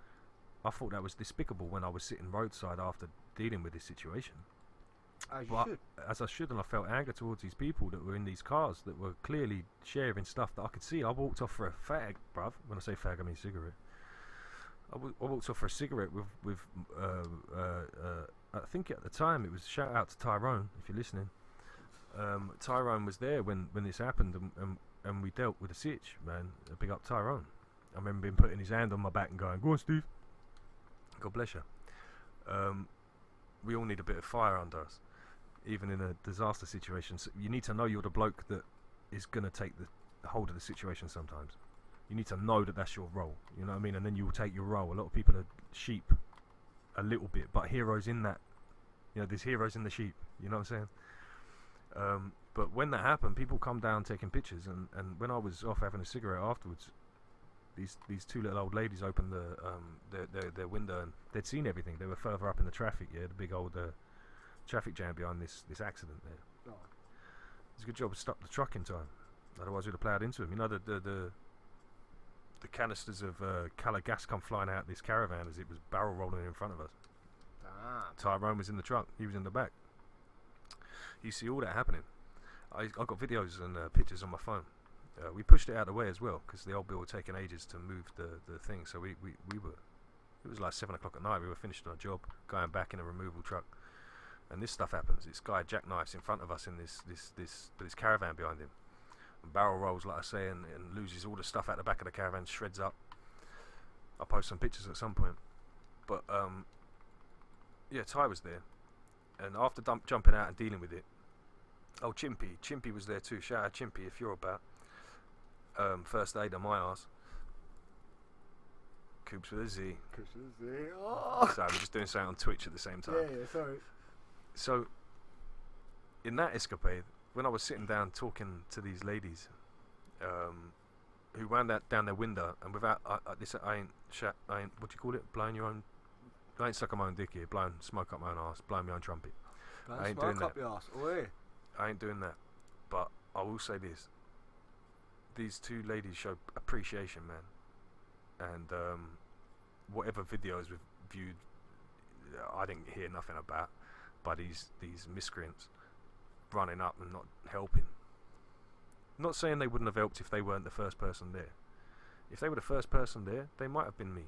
I thought that was despicable when I was sitting roadside after dealing with this situation. As you But should. as I should, and I felt anger towards these people that were in these cars that were clearly sharing stuff that I could see. I walked off for a fag, bruv. When I say fag, I mean cigarette. I walked off for a cigarette with with. Uh, uh, uh, I think at the time it was shout out to Tyrone if you're listening. Um, Tyrone was there when, when this happened, and, and and we dealt with the sitch, man. A big up Tyrone. I remember him putting his hand on my back and going, "Go on, Steve." God bless you. Um, we all need a bit of fire under us even in a disaster situation. So you need to know you're the bloke that is going to take the hold of the situation sometimes. You need to know that that's your role. You know what I mean? And then you will take your role. A lot of people are sheep a little bit, but heroes in that. You know, there's heroes in the sheep. You know what I'm saying? Um, but when that happened, people come down taking pictures, and, and when I was off having a cigarette afterwards, these these two little old ladies opened the um, their, their their window and they'd seen everything. They were further up in the traffic, yeah, the big old uh, traffic jam behind this this accident there. Oh. It's a good job to stop the truck in time. Otherwise, we'd have ploughed into him. You know, the the the, the canisters of uh, colour gas come flying out of this caravan as it was barrel rolling in front of us. Damn. Tyrone was in the truck. He was in the back. You see all that happening. I I got videos and uh, pictures on my phone. Uh, we pushed it out of the way as well because the old bill were taking ages to move the, the thing. So we, we, we were. It was like seven o'clock at night. We were finishing our job, going back in a removal truck, and this stuff happens. This guy jackknifes in front of us in this this this this caravan behind him. And barrel rolls, like I say, and, and loses all the stuff out the back of the caravan, shreds up. I'll post some pictures at some point. But um, yeah, Ty was there, and after dump, jumping out and dealing with it, oh Chimpy, Chimpy was there too. Shout out Chimpy if you're about. Um, first aid on my ass. Coops with a Z. Oh. So we're just doing something on Twitch at the same time. Yeah, yeah, sorry. So, in that escapade, when I was sitting down talking to these ladies, um, who wound that down their window, and without I, I, this, I ain't, I ain't, what do you call it? Blowing your own. I ain't sucking my own dick here. Blowing smoke up my own ass. Blowing my own trumpet. I ain't doing smoke up your ass. Oi. I ain't doing that. But I will say this: these two ladies show appreciation, man. And um, whatever videos we've viewed, I didn't hear nothing about. By these these miscreants running up and not helping. Not saying they wouldn't have helped if they weren't the first person there. If they were the first person there, they might have been me,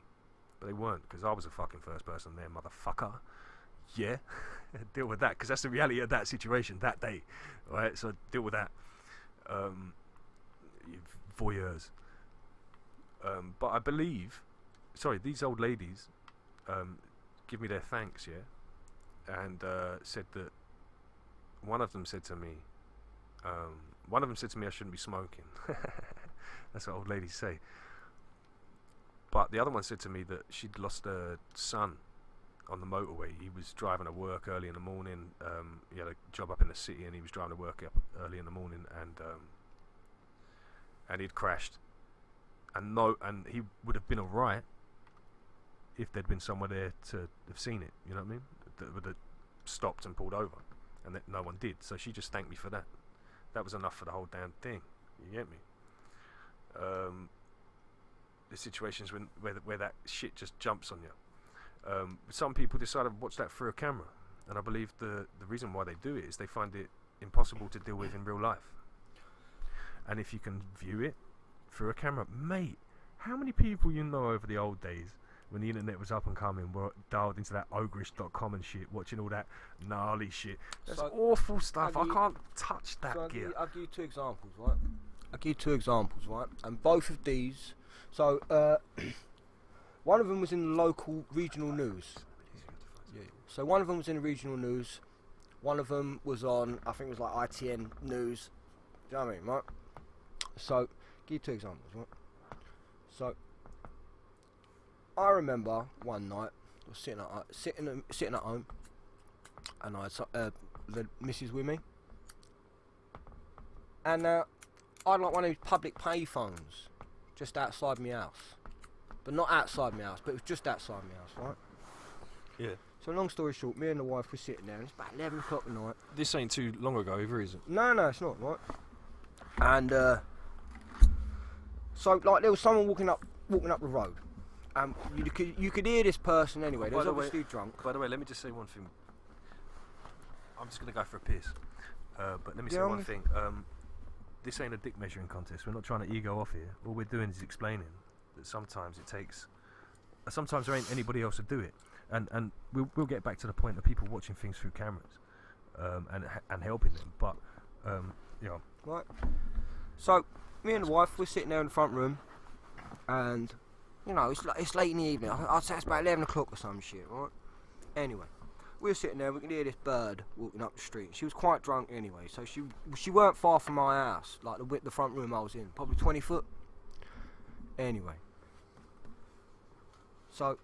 but they weren't because I was the fucking first person there, motherfucker. Yeah, *laughs* deal with that because that's the reality of that situation that day. Right? so deal with that. Um, voyeurs. Um, but I believe, sorry, these old ladies um, give me their thanks, yeah, and uh, said that one of them said to me, um, one of them said to me I shouldn't be smoking. *laughs* That's what old ladies say. But the other one said to me that she'd lost her son on the motorway. He was driving to work early in the morning. Um, he had a job up in the city, and he was driving to work up early in the morning, and um, and he'd crashed. And no, and he would have been alright if there'd been someone there to have seen it. You know what I mean? That would have stopped and pulled over, and that no one did. So she just thanked me for that. That was enough for the whole damn thing. You get me? Um, the situations when where where that shit just jumps on you. Um, some people decide to watch that through a camera, and I believe the the reason why they do it is they find it impossible to deal with in real life. And if you can view it through a camera, mate, how many people you know over the old days when the internet was up and coming were dialed into that ogrish.com and shit, watching all that gnarly shit. That's So, awful stuff. have I can't touch that So I'll, give gear. you, I'll give you two examples, right? I'll give you two examples, right? And both of these, so uh, *clears throat* one of them was in the local regional news. Yeah. So one of them was in the regional news. One of them was on, I think it was like ITN News. Do you know what I mean, right? So, give you two examples, right? So, I remember one night, I was sitting at uh, sitting at- sitting at home, and I had uh, the missus with me, and uh, I had like one of these public payphones just outside my house, but not outside my house, but it was just outside my house, right? Yeah. So long story short, me and the wife were sitting there, and it's about eleven o'clock at night. This ain't too long ago, either, is it? No, no, it's not right. And uh, so, like, there was someone walking up, walking up the road, and you could you could hear this person anyway. They was the way- obviously drunk. By the way, let me just say one thing. I'm just gonna go for a piss, uh, but let me say Yeah, one I'm- thing. Um, this ain't a dick measuring contest. We're not trying to ego off here. All we're doing is explaining that sometimes it takes. uh, Sometimes there ain't anybody else to do it, and and we'll we'll get back to the point of people watching things through cameras, um, and and helping them. But um, you know, Right. So, me and wife, we're sitting there in the front room, and you know, it's like it's late in the evening. I'd say it's about eleven o'clock or some shit, right? Anyway, we were sitting there. We can hear this bird walking up the street. She was quite drunk anyway, so she she weren't far from my house, like the the front room I was in, probably twenty foot. Anyway, so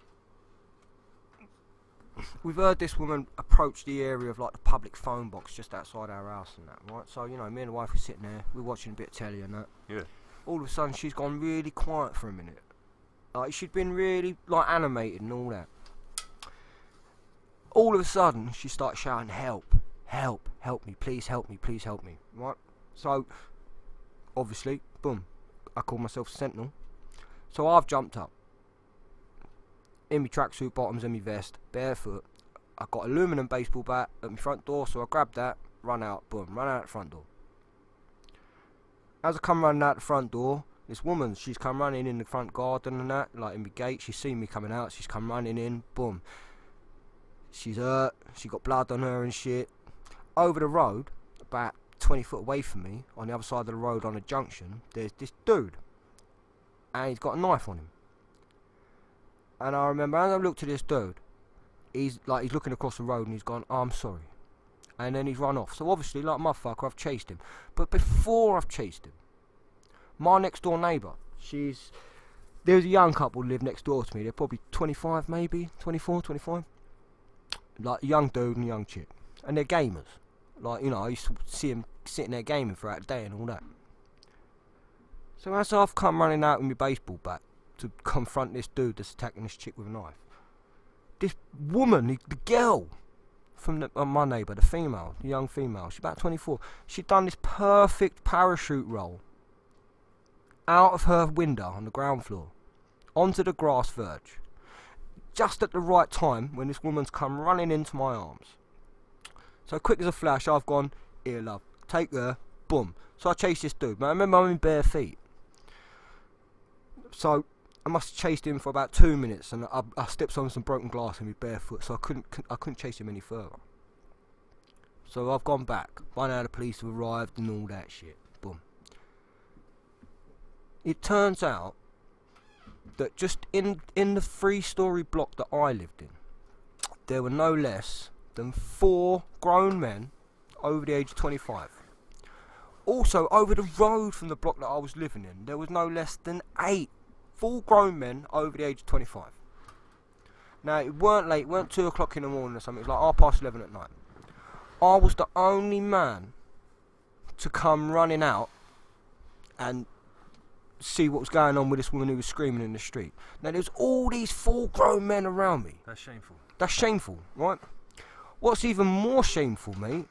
we've heard this woman approach the area of like the public phone box just outside our house and that, right? So you know, me and the wife were sitting there, we're watching a bit of telly and that. Yeah. All of a sudden, she's gone really quiet for a minute. Like she'd been really like animated and all that. All of a sudden, she starts shouting, "Help! Help! Help me! Please help me! Please help me!" Right? So, obviously, boom, I call myself Sentinel. So I've jumped up in my tracksuit bottoms and my vest, barefoot. I got aluminum baseball bat at my front door, so I grabbed that, run out, boom, run out the front door. As I come running out the front door, this woman, she's come running in the front garden and that, like in the gate. She's seen me coming out. She's come running in. Boom. She's hurt. She got blood on her and shit. Over the road, about 20 foot away from me, on the other side of the road on a junction, there's this dude, and he's got a knife on him. And I remember as I looked at this dude, he's like he's looking across the road and he's gone, oh, "I'm sorry," and then he's run off. So obviously, like motherfucker, I've chased him. But before I've chased him, my next door neighbour, she's there's a young couple live next door to me. They're probably 25, maybe 24, 25. Like a young dude and a young chick, and they're gamers. Like you know, I used to see them sitting there gaming throughout the day and all that. So as I've come running out with my baseball bat to confront this dude that's attacking this chick with a knife, this woman, the, girl from the, uh, my neighbour, the female, the young female, she's about 24. She'd done this perfect parachute roll out of her window on the ground floor onto the grass verge, just at the right time when this woman's come running into my arms. So quick as a flash, I've gone, here, love, take her, boom. So I chase this dude. Man, I remember I'm in bare feet. So I must have chased him for about two minutes, and I, I stepped on some broken glass in my barefoot, so I couldn't I couldn't chase him any further. So I've gone back. By now the police have arrived and all that shit. Boom. It turns out that just in in the three-story block that I lived in, there were no less than four grown men over the age of 25. Also, over the road from the block that I was living in, there was no less than eight full grown men over the age of 25. Now, it weren't late, it weren't 2 o'clock in the morning or something, it was like half past 11 at night. I was the only man to come running out and see what was going on with this woman who was screaming in the street. Now, there's all these full grown men around me. that's shameful. That's shameful, right? What's even more shameful, mate,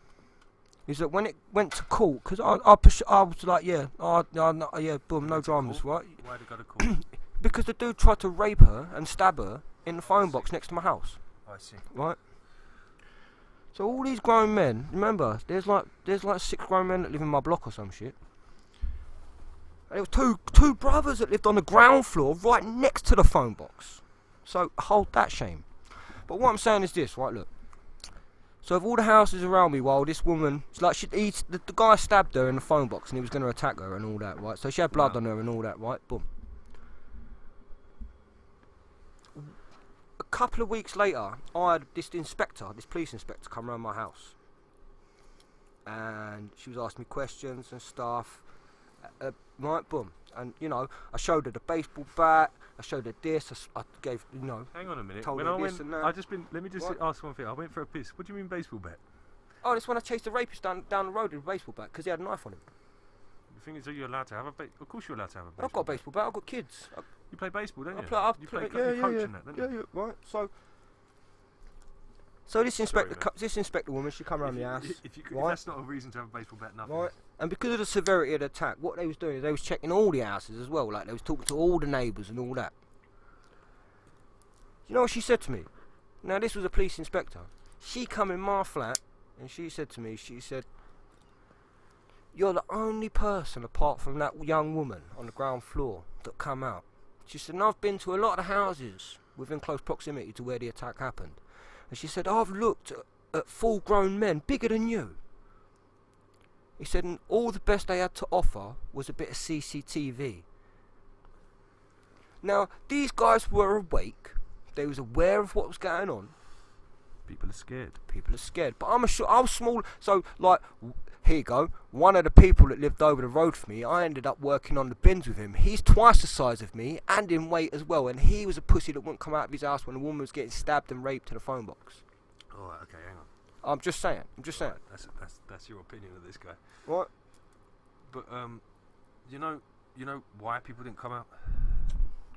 is that when it went to court, because I, I, pers- I was like, yeah, no, no, yeah, boom, no dramas, right? Why did go to court? *clears throat* Because the dude tried to rape her and stab her in the phone box next to my house, I see. right? So all these grown men, remember, there's like there's like six grown men that live in my block or some shit. And there was two two brothers that lived on the ground floor right next to the phone box. So hold that shame. But what I'm saying is this, right? Look. So of all the houses around me, while this woman, it's like she, he, the, the guy stabbed her in the phone box and he was going to attack her and all that, right? So she had blood Wow. on her and all that, right? Boom. A couple of weeks later, I had this inspector, this police inspector, come round my house, and she was asking me questions and stuff. Uh, uh, right, boom, and you know, I showed her the baseball bat. I showed her this. I gave, you know, Hang on a minute. Told when her I this went, and that. I just been. Let me just What? ask one thing. I went for a piss. What do you mean baseball bat? oh, this when I chased the rapist down down the road with a baseball bat because he had a knife on him. The thing is, are you allowed to have a? Ba- of course, you're allowed to have a. Baseball I've got a baseball bat. I've got kids. I, You play baseball, don't I you? play. I you play. co- yeah, yeah, yeah. that, don't yeah, yeah. Right. So. So this inspector, this inspector woman, she come around the house, if, you, could- right? if that's not a reason to have a baseball bat, nothing. right? And because of the severity of the attack, what they was doing is they was checking all the houses as well. Like they was talking to all the neighbours and all that. You know what she said to me? Now this was a police inspector. She come in my flat and she said to me, she said, "You're the only person apart from that young woman on the ground floor that come out." She said, "And I've been to a lot of the houses within close proximity to where the attack happened." And she said, "I've looked at, at full-grown men bigger than you." He said, and all the best they had to offer was a bit of CCTV. Now, these guys were awake. They was aware of what was going on. People are scared. People are scared. But I'm a sure I was small. So, like, here you go. One of the people that lived over the road from me, I ended up working on the bins with him. He's twice the size of me and in weight as well. And he was a pussy that wouldn't come out of his house when a woman was getting stabbed and raped in a phone box. All right, okay, hang on. I'm just saying. I'm just saying. Right, that's that's that's your opinion of this guy. What? But um, you know, you know why people didn't come out?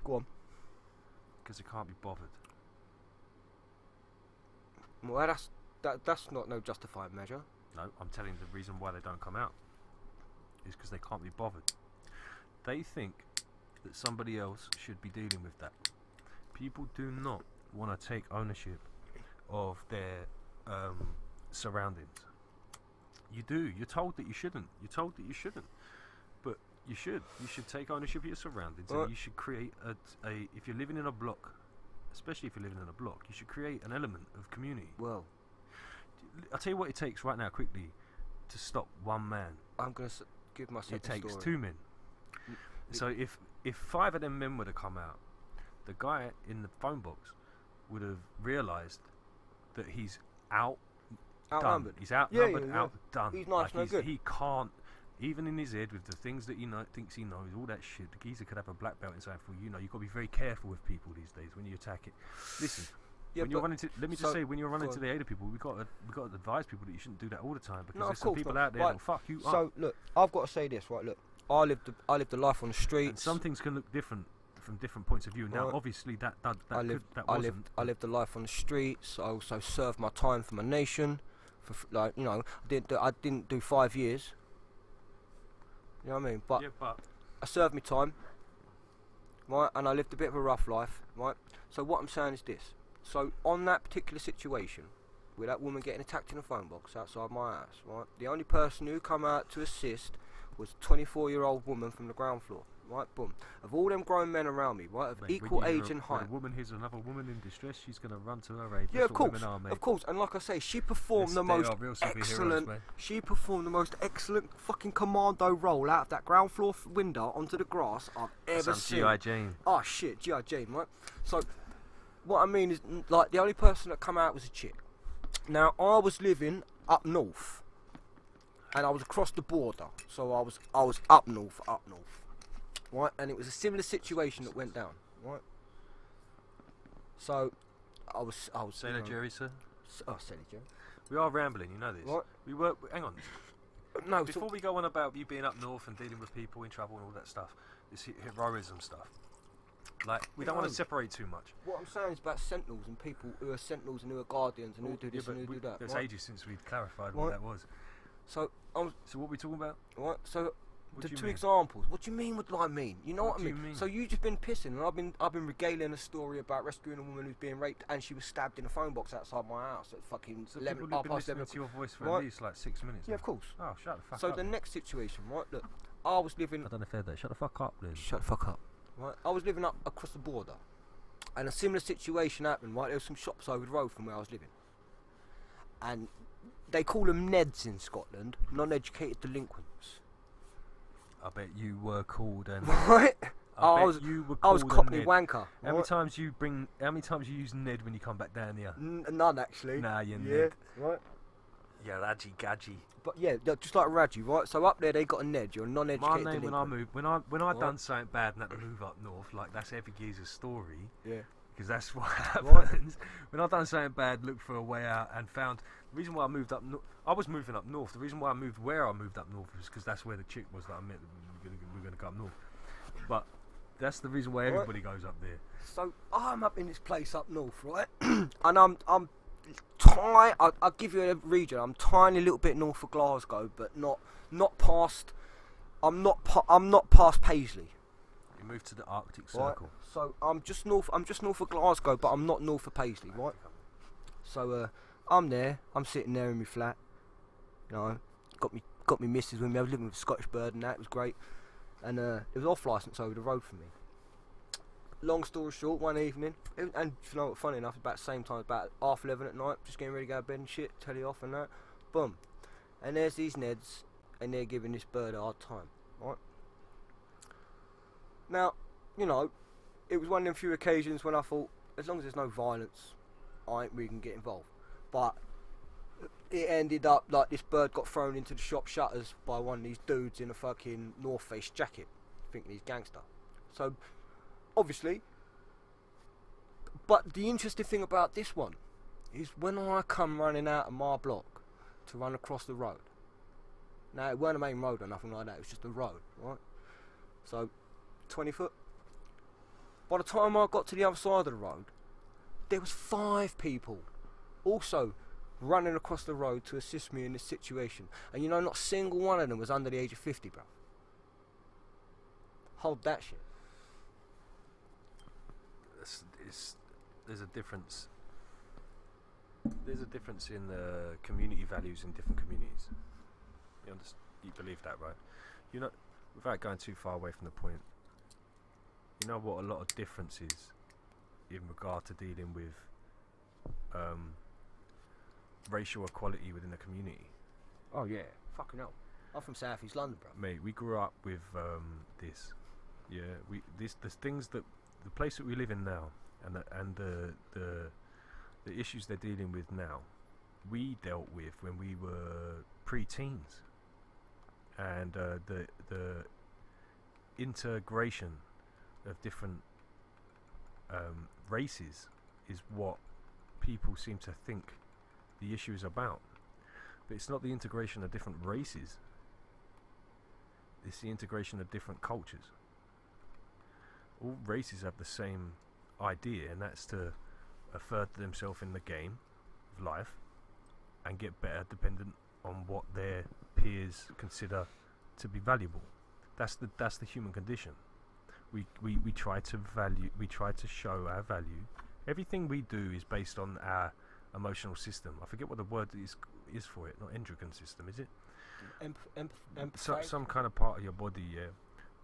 Go on. Because they can't be bothered. Well, that's that, that's not no justified measure. No, I'm telling you the reason why they don't come out is because they can't be bothered. They think that somebody else should be dealing with that. People do not want to take ownership of their um, surroundings. You do. You're told that you shouldn't. You're told that you shouldn't. But you should. You should take ownership of your surroundings, Right. and you should create a, a. If you're living in a block, especially if you're living in a block, you should create an element of community. Well, I'll tell you what it takes right now, quickly, to stop one man. I'm gonna give myself. It takes story. two men. Mm, So if if five of them men were to come out, the guy in the phone box would have realised that he's out Outnumbered. He's outnumbered, yeah, yeah. outdone. He's nice, no he's- good. He can't. Even in his head, with the things that he know, thinks he knows, all that shit, the geezer could have a black belt inside for you know. You've got to be very careful with people these days when you attack it. Listen, Yeah, when you're running to, let me so- just say, when you're running to the aid of people, we got to we got to advise people that you shouldn't do that all the time because No, there's some people not. out there Right, that'll fuck you up. So look, I've got to say this, right? Look, I lived, the, I lived a life on the streets. And some things can look different from different points of view. Now, Right. obviously, that that, that I could, lived, that I wasn't. lived, I lived a life on the streets. I also served my time for my nation. For like, you know, I didn't, do, I didn't do five years. You know what I mean? But yeah, but I served my time, right? And I lived a bit of a rough life, right? So what I'm saying is this: so on that particular situation, with that woman getting attacked in a phone box outside my house, right? The only person who come out to assist was a 24-year-old woman from the ground floor, right? Boom. Of all them grown men around me, right, of mate, equal age and when height. A woman hears another woman in distress, she's gonna run to her aid. Yeah, That's of course, women are, mate. of course. And like I say, she performed the most are real superheroes, excellent. She performed the most excellent fucking commando roll out of that ground floor window onto the grass I've ever seen. GI Jane. Oh shit, G.I. Jane, right? So, what I mean is, like, the only person that come out was a chick. Now, I was living up north, and I was across the border, so I was I was up north, up north, right? And it was a similar situation that went down, right? So, I was I was Say that, Jerry, sir. Oh, silly Jerry. We are rambling, you know this. What? We were. Hang on. *laughs* No, Before so, we go on about you being up north and dealing with people in trouble and all that stuff, this heroism stuff. Like we don't want to separate too much. what I'm saying is about sentinels and people who are sentinels and who are guardians and who do yeah, this but and who we- do that. There's right? ages since we've clarified Right. what that was. So, was So what are we talking about? right. So What the two mean? examples. What do you mean? What do I mean? You know What what, I mean? mean? So you just been pissing, and I've been I've been regaling a story about rescuing a woman who's being raped, and she was stabbed in a phone box outside my house at fucking So 11, people have been past listening 11. to your voice for Right. at least like six minutes. Yeah, now. of course. Oh, shut the fuck So up. So the then. next situation, right? Look, I was living. I don't know if they're there. Shut the fuck up, then. Shut the fuck up. Right, I was living up across the border, and a similar situation happened. Right, there was some shops over the road from where I was living, and they call them Neds in Scotland, non-educated delinquents. I bet you were called and. *laughs* Right? I, I was- you were I was Cockney wanker. How many times you bring? How many times you use Ned when you come back down here? N- none actually. Nah, you yeah, Ned. right. Yeah, Radgy Gadgy. But yeah, they're just like Raji, right? So up there they got a Ned. You're non-educated My name when I moved when I when I done something bad and had to move up north, like that's every geezer's story. Yeah. because that's what *laughs* happens. when I've done something bad, looked for a way out and found the reason why I moved up. No- I was moving up north. The reason why I moved where I moved up north was because that's where the chick was that I met. that We were gonna, we were gonna go up north, but that's the reason why Right. everybody goes up there. So I'm up in this place up north, right? *clears throat* and I'm I'm tiny. I'll, I'll give you a region. I'm tiny little bit north of Glasgow, but not not past. I'm not pa- I'm not past Paisley. You moved to the Arctic Right? Circle. So I'm just north. I'm just north of Glasgow, but I'm not north of Paisley, right? So uh, I'm there. I'm sitting there in my flat. You know, got me got me missus with me. I was living with a Scottish bird, and that it was great. And uh, it was off license over the road for me. Long story short, one evening, and you know? Funny enough, about the same time, about half eleven at night, just getting ready to go to bed and shit, telly off and that. Boom, and there's these Neds, and they're giving this bird a hard time, right? Now, you know, it was one of them few occasions when I thought, as long as there's no violence, I ain't really gonna get involved. But it ended up like this bird got thrown into the shop shutters by one of these dudes in a fucking North Face jacket, thinking he's gangster. So, obviously, but the interesting thing about this one is when I come running out of my block to run across the road. Now it weren't a main road or nothing like that. It was just a road, right? So, 20 foot. By the time I got to the other side of the road, there was five people also running across the road to assist me in this situation. And you know, not a single one of them was under the age of 50, bro. Hold that shit. It's, it's, there's a difference. There's a difference in the community values in different communities. You understand? You believe that, right? You know, without going too far away from the point. You know what a lot of differences in regard to dealing with um, racial equality within a community. Oh, yeah. Fucking hell. I'm from South East London, bro. Mate, we grew up with um, this. Yeah, we this the things that the place that we live in now, and the, and the the the issues they're dealing with now, we dealt with when we were pre-teens, and uh, the the integration of different um, races is what people seem to think the issue is about. But it's not the integration of different races it's the integration of different cultures. All races have the same idea, and that's to further themselves in the game of life and get better dependent on what their peers consider to be valuable. That's the that's the human condition. We, we, we try to value we try to show our value. Everything we do is based on our emotional system. I forget what the word is is for it, not endocrine system, is it? Emph- emph- emph- so, some kind of part of your body, yeah,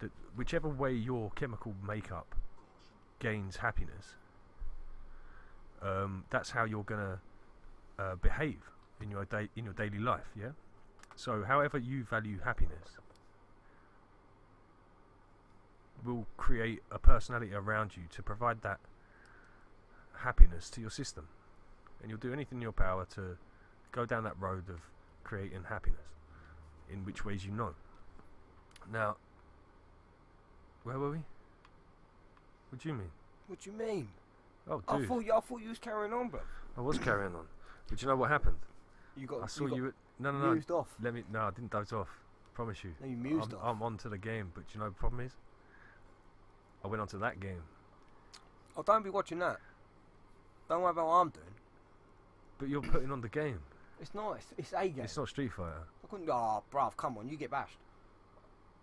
that whichever way your chemical makeup gains happiness, um, that's how you're gonna uh, behave in your day in your daily life, yeah. So, however you value happiness, will create a personality around you to provide that happiness to your system, and you'll do anything in your power to go down that road of creating happiness in which ways you know. Now, where were we? What do you mean? What do you mean? Oh, I dude, thought you, I thought you was carrying on, bro. I was carrying on. But you know what happened? You got. I saw got you. No, no, no. mused off. Let me. No, I didn't doze off. Promise you. No, you mused I'm, off. I'm on to the game, but you know the problem is, I went on to that game. oh, don't be watching that. Don't worry about what I'm doing. But you're putting on the game. It's nice. It's a game. It's not Street Fighter. I couldn't. Oh, bruv, come on, you get bashed.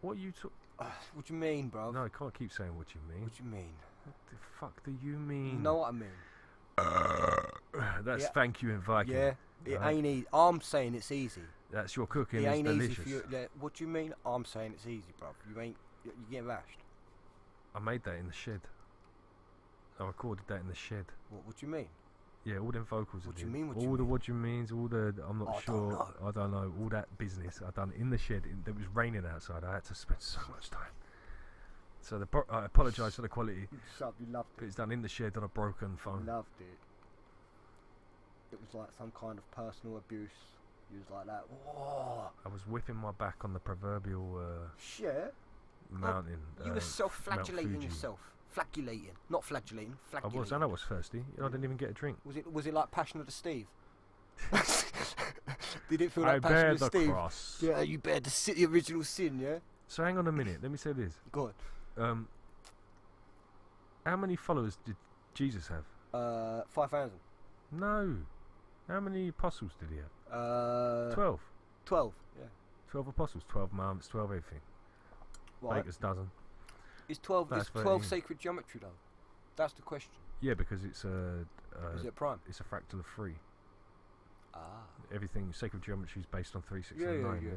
What you took? *sighs* What do you mean, bro? No, I can't keep saying what you mean. What do you mean? What the fuck do you mean? You know what I mean? *sighs* That's Yeah. thank you in Viking. Yeah. It right? ain't easy. I'm saying it's easy. That's your cooking it ain't delicious. easy for you. Yeah, what do you mean? I'm saying it's easy, bro. You ain't. You you get bashed. I made that in the shed. I recorded that in the shed. What? What do you mean? Yeah, all them vocals. What do you mean, what all you the mean? what you means, all the I'm not I don't sure. I don't know. All that business I done in the shed. In, it was raining outside. I had to spend *laughs* so much time. So the pro- I apologise for the quality, Shut. You loved but it's done in the shed on a broken phone. Loved it. It was like some kind of personal abuse. You was like that. Whoa. I was whipping my back on the proverbial. Uh, Shit. mountain. You uh, were self-flagellating yourself. Flagellating, not flagellating. I Flagellating. was, and I was thirsty. I didn't even get a drink. Was it was it like Passion of the Steve? *laughs* Did it feel I like bear Passion of the Steve? cross. Yeah, you bear the, si- the original sin. Yeah. So hang on a minute. Let me say this. Go on. Um, how many followers did Jesus have? Uh, five thousand. No. How many apostles did he have? Uh, Twelve. twelve. Yeah. Twelve apostles. Twelve Mohammeds. Twelve everything. Right. Baker's dozen. Is twelve That's is twelve 13. sacred geometry though? That's the question. Yeah, because it's a. Uh, is it prime? It's a fractal of three. Ah. Everything sacred geometry is based on three, six, Yeah, and yeah, nine. yeah.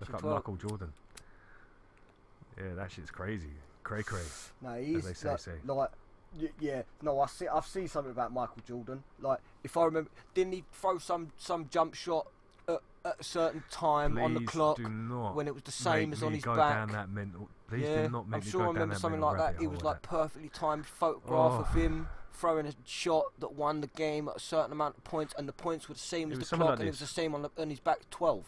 Look So up 12 Michael Jordan. Yeah, that shit's crazy. Cray cray. *sighs* No, he's they say, like, say. like y- yeah. No, I see. I've seen something about Michael Jordan. Like, if I remember, didn't he throw some some jump shot at, at a certain time on the clock when it was the same as on his back? that mental. Please yeah, do not make I'm sure I remember something like that. It was like perfectly timed photograph Oh. of him throwing a shot that won the game at a certain amount of points, and the points were the same as the clock, like and it was the same on, the, on his back. Twelve.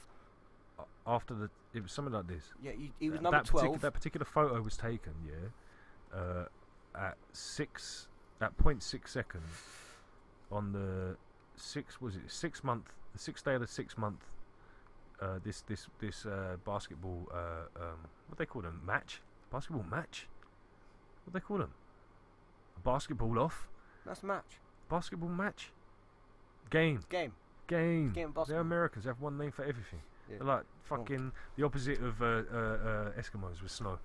After the, it was something like this. Yeah, he, he was That- number that partic- twelve. that particular photo was taken, yeah, uh, at six, at point six seconds, on the six was it six month, the sixth day of the sixth month. Uh, this this this uh, basketball, uh, um, what they call them match, basketball match. What they call them? A basketball off, That's a match. basketball match, game, Game. game. Game They're. Americans. They have one name for everything. Yeah. They're like fucking the opposite of uh, uh, uh, Eskimos with snow.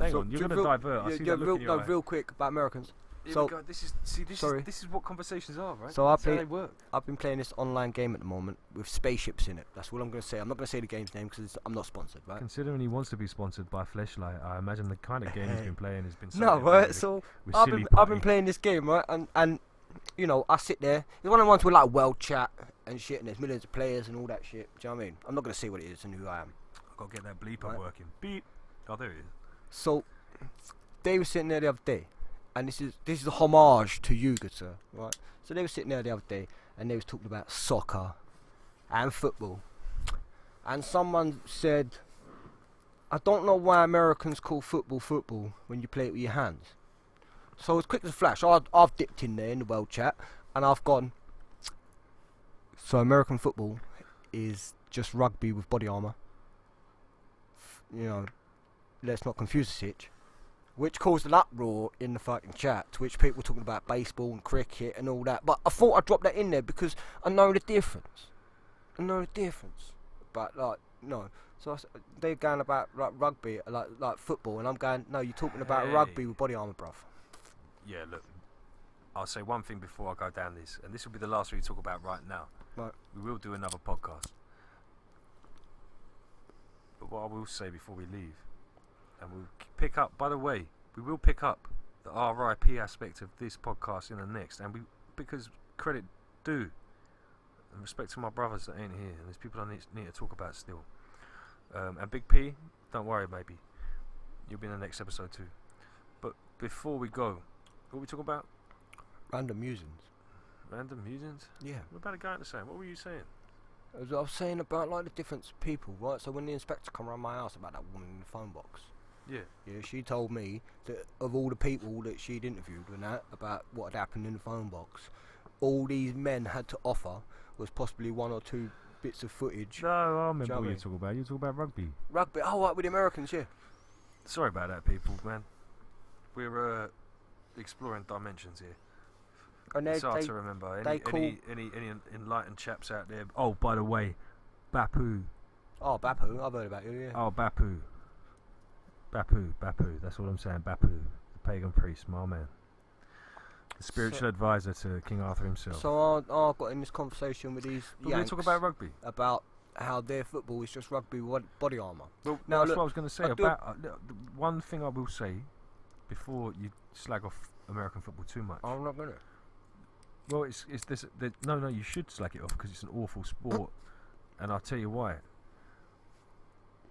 Hang So, on, you're gonna real- divert. I yeah, see yeah, that look real, in your no, eye. real quick about Americans. Here so- go. This is see this sorry. is this is what conversations are, right? So I That's how play- they work. I've been playing this online game at the moment with spaceships in it. That's all I'm going to say. I'm not going to say the game's name because I'm not sponsored, right? Considering he wants to be sponsored by Fleshlight, I imagine the kind of game he's been *laughs* playing has been No, something right. with- So with I've silly been I've been playing this game, right, and and you know I sit there. It's one of the ones with like world chat and shit, and there's millions of players and all that shit. Do you know what I mean? I'm not going to say what it is and who I am. I've got to get that bleep Right. up working. Beep. Oh, there it is. So they were sitting there the other day, and this is this is a homage to sir, right? So they were sitting there the other day, and they was talking about soccer and football, and someone said, "I don't know why Americans call football football when you play it with your hands." So as quick as a flash, I, I've dipped in there in the world chat, and I've gone. So American football is just rugby with body armor. You know, let's not confuse the sitch. Which caused an uproar in the fucking chat, which people were talking about baseball and cricket and all that. But I thought I'd drop that in there because I know the difference. I know the difference. But like, no. So they're going about like rugby, like like football, and I'm going, no, you're talking about rugby with body armor, bruv. Yeah, look. I'll say one thing before I go down this, and this will be the last we talk about right now. Right. We will do another podcast. But what I will say before we leave, and we'll pick up. By the way, we will pick up the RIP aspect of this podcast in the next, and we because credit due, and respect to my brothers that ain't here, and there's people I need, need to talk about still. Um, and Big P, don't worry, maybe you'll be in the next episode too. But before we go, what we talking about? Random musings. Random musings. Yeah. What about a guy in the same? What were you saying? As I was saying about like the different people, right? So when the inspector come around my house about that woman in the phone box, Yeah. yeah, she told me that of all the people that she'd interviewed and that about what had happened in the phone box, all these men had to offer was possibly one or two bits of footage. No, I remember Do you know what what you mean? talking about. You talking about rugby. Rugby, oh, right, with the Americans, yeah. Sorry about that, people, man. We're uh, exploring dimensions here. And they, it's hard they to remember. Any, they call- any, any, any enlightened chaps out there? Oh, by the way, Bapu. oh, Bapu, I've heard about you, yeah. Oh, Bapu. Bapu, Bapu. That's what I'm saying. Bapu, the pagan priest, my man. The spiritual advisor to King Arthur himself. So I, I got in this conversation with these But we talk about rugby. about how their football is just rugby with body armour. Well, Now, that's look, what I was going to say I about uh, one thing I will say before you slag off American football too much. I'm not gonna. Well, it's it's this. The, no, no, you should slag it off because it's an awful sport, and I'll tell you why.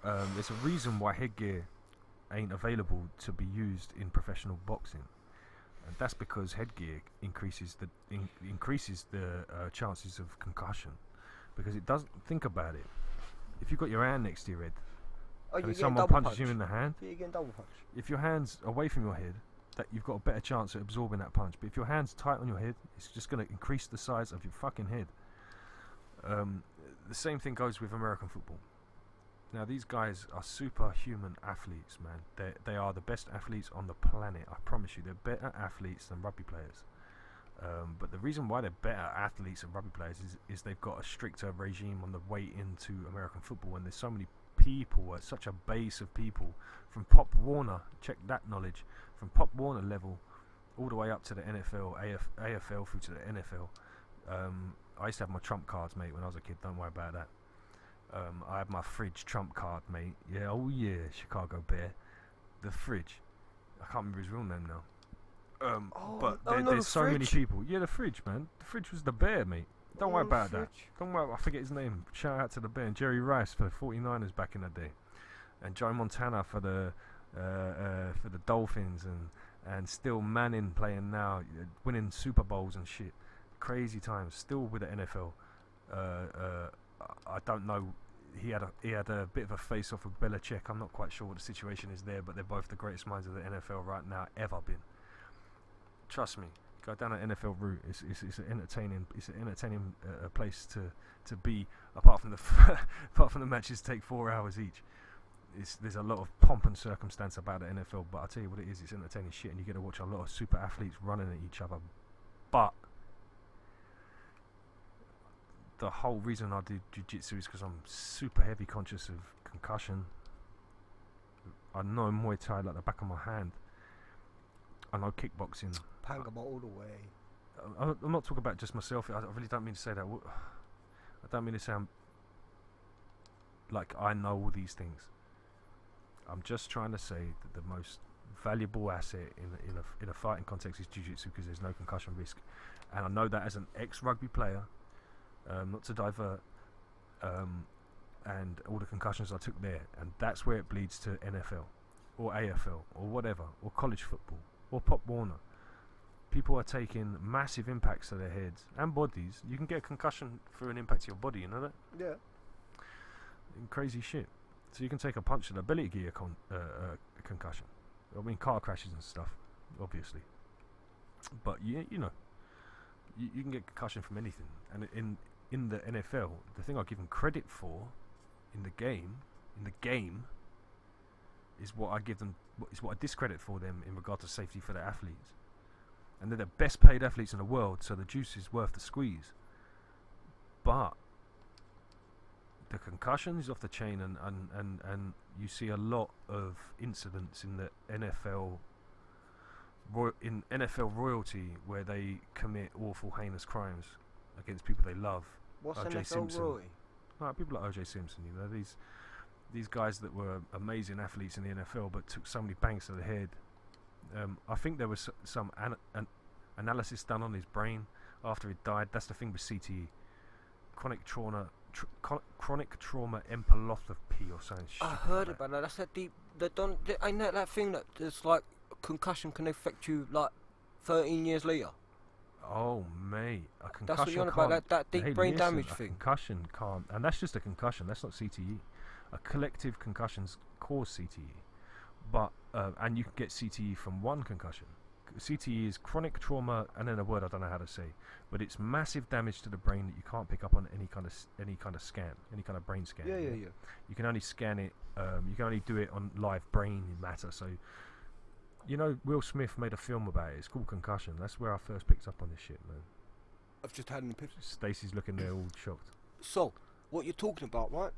Um, there's a reason why headgear ain't available to be used in professional boxing, and that's because headgear increases the in, increases the uh, chances of concussion, because it doesn't think about it. If you've got your hand next to your head, Oh, and if someone punches you in the hand, Yeah, you're getting double punch. if your hand's away from your head, that you've got a better chance at absorbing that punch. But if your hand's tight on your head, it's just going to increase the size of your fucking head. Um, the same thing goes with American football. Now these guys are superhuman athletes, man. They they are the best athletes on the planet. I promise you, they're better athletes than rugby players. Um, but the reason why they're better athletes than rugby players is, is they've got a stricter regime on the way into American football, and there's so many people, uh, such a base of people from Pop Warner. Check that knowledge from Pop Warner level all the way up to the NFL, AF, AFL through to the NFL. Um, I used to have my trump cards, mate, when I was a kid. Don't worry about that. Um, I had my fridge trump card, mate. Yeah, oh yeah, Chicago Bear. The fridge. I can't remember his real name now. Um, Oh, but oh there, no, there's the so many people. Yeah, the fridge, man. The fridge was the bear, mate. Don't worry Oh, about that. fridge. Don't worry, I forget his name. Shout out to the bear. Jerry Rice for the 49ers back in the day. And Joe Montana for the uh, uh, for the Dolphins and and still Manning playing now, uh, winning Super Bowls and shit. Crazy times. Still with the NFL. Uh, uh, I- don't know. He had a he had a bit of a face off with Belichick. I'm not quite sure what the situation is there, but they're both the greatest minds of the NFL right now ever been. Trust me, go down an NFL route. It's it's, it's an entertaining it's an entertaining uh, place to to be. Apart from the *laughs* apart from the matches take four hours each. It's, there's a lot of pomp and circumstance about the NFL, but I tell you what it is, it's entertaining shit, and you get to watch a lot of super athletes running at each other. But the whole reason I do jiu-jitsu is because I'm super heavy conscious of concussion. I know Muay Thai like the back of my hand. I know kickboxing. Pangamot all the way. I- I'm I'm not talking about just myself. I I really don't mean to say that. I don't mean to sound like I know all these things. I'm just trying to say that the most valuable asset in in a in a fighting context is jiu-jitsu because there's no concussion risk, and I know that as an ex-rugby player. Um, not to divert, um, and all the concussions I took there, and that's where it bleeds to NFL, or AFL, or whatever, or college football, or Pop Warner people are taking massive impacts to their heads and bodies. You can get a concussion through an impact to your body, you know that? Yeah. And crazy shit. So you can take a punch to the belly gear con- uh, uh, concussion. I mean, car crashes and stuff, obviously. But you, you know, you, you can get concussion from anything. And in in the NFL, the thing I give them credit for in the game, in the game, is what I give them, is what I discredit for them in regard to safety for their athletes and they're the best paid athletes in the world, so the juice is worth the squeeze. But the concussion is off the chain, and, and, and, and you see a lot of incidents in the NFL. In NFL royalty, where they commit awful, heinous crimes against people they love, What's O.J. NFL Simpson. Roy? like people like OJ Simpson, you know, these these guys that were amazing athletes in the NFL but took so many bangs to the head. Um, I think there was some an- an analysis done on his brain after he died. That's the thing with CTE, chronic trauma, tr- chronic trauma encephalopathy or something. I heard like about that. That's that deep. That don't. That, ain't that that thing that it's like concussion can affect you like 13 years later. Oh mate, a concussion That's what you're on about. That that deep Hey, brain listen, damage a thing. Concussion can't, and that's just a concussion. That's not CTE. A collective concussions cause CTE, but uh, and you can get CTE from one concussion. CTE is chronic trauma, and then a word I don't know how to say, but it's massive damage to the brain that you can't pick up on any kind of any kind of scan, any kind of brain scan. Yeah, yeah, yeah. You can only scan it. Um, you can only do it on live brain matter. So, you know, Will Smith made a film about it. It's called Concussion. That's where I first picked up on this shit, man. I've just had an epiphany. Stacey's looking there all shocked. So, what you're talking about, right?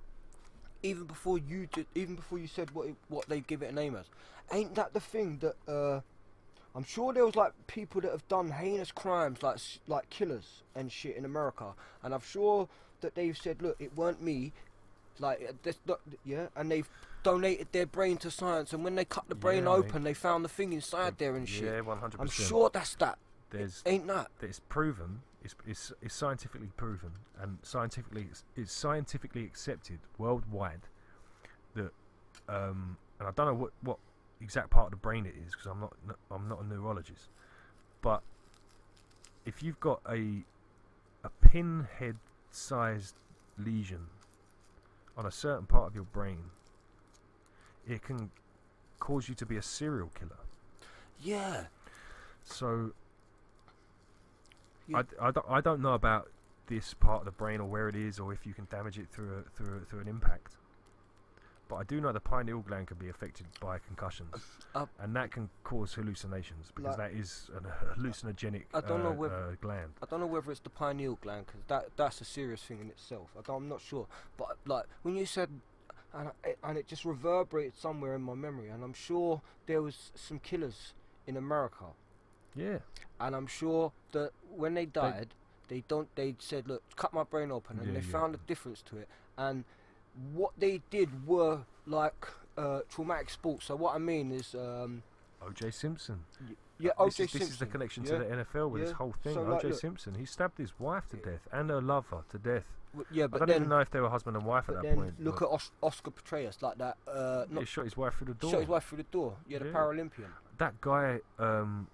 Even before you did, even before you said what it, what they give it a name as, ain't that the thing that uh, I'm sure there was like people that have done heinous crimes, like like killers and shit in America, and I'm sure that they've said, look, it weren't me, like uh, this, not, yeah, and they've donated their brain to science, and when they cut the brain Yeah, mate. open, they found the thing inside there and shit. Yeah, one hundred I'm sure that's that. There's Ain't that? that it's proven. It's, it's, it's scientifically proven and scientifically it's, it's scientifically accepted worldwide that um, and I don't know what, what exact part of the brain it is because I'm not I'm not a neurologist, but if you've got a a pinhead sized lesion on a certain part of your brain it can cause you to be a serial killer. Yeah. So Yeah. I, I, don't, I don't know about this part of the brain or where it is or if you can damage it through a, through a, through an impact. But I do know the pineal gland can be affected by concussions, Uh, and that can cause hallucinations because like- that is an hallucinogenic I don't know uh, whether- uh, gland. I don't know whether it's the pineal gland because that that's a serious thing in itself. I don't, I'm not sure, but like when you said, and I, and it just reverberated somewhere in my memory, and I'm sure there was some killers in America, Yeah, and I'm sure that when they died, they, don't they said, look, cut my brain open, and Yeah, they yeah. found a difference to it, and what they did were like uh, traumatic sports. So what I mean is, um, O.J. Simpson. yeah, O.J. this, is, this is the connection yeah. to the NFL with this whole thing. So, O.J. Simpson, he stabbed his wife to death and her lover to death. Yeah, but I don't then even know if they were husband and wife at that point. look at Os- Oscar Pistorius, like that. Uh, he shot his wife through the door. shot his wife through the door. Yeah, the Yeah. Paralympian. That guy, um,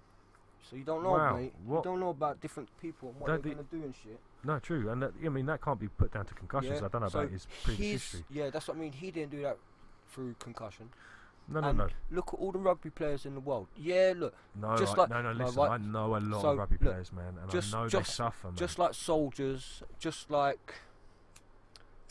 So you don't know, Wow, mate. what- You don't know about different people and what Don't they're the- gonna do and shit. no, true, and that, I mean that can't be put down to concussions. Yeah, I don't know so about his previous history. yeah, that's what I mean. He didn't do that through concussion. No, no, and no, Look at all the rugby players in the world. Yeah, look, no, just I- like- no, no. no, Listen, right, I know a lot so, of rugby look, players, man, and just- I know just- they suffer, man. just like soldiers, just like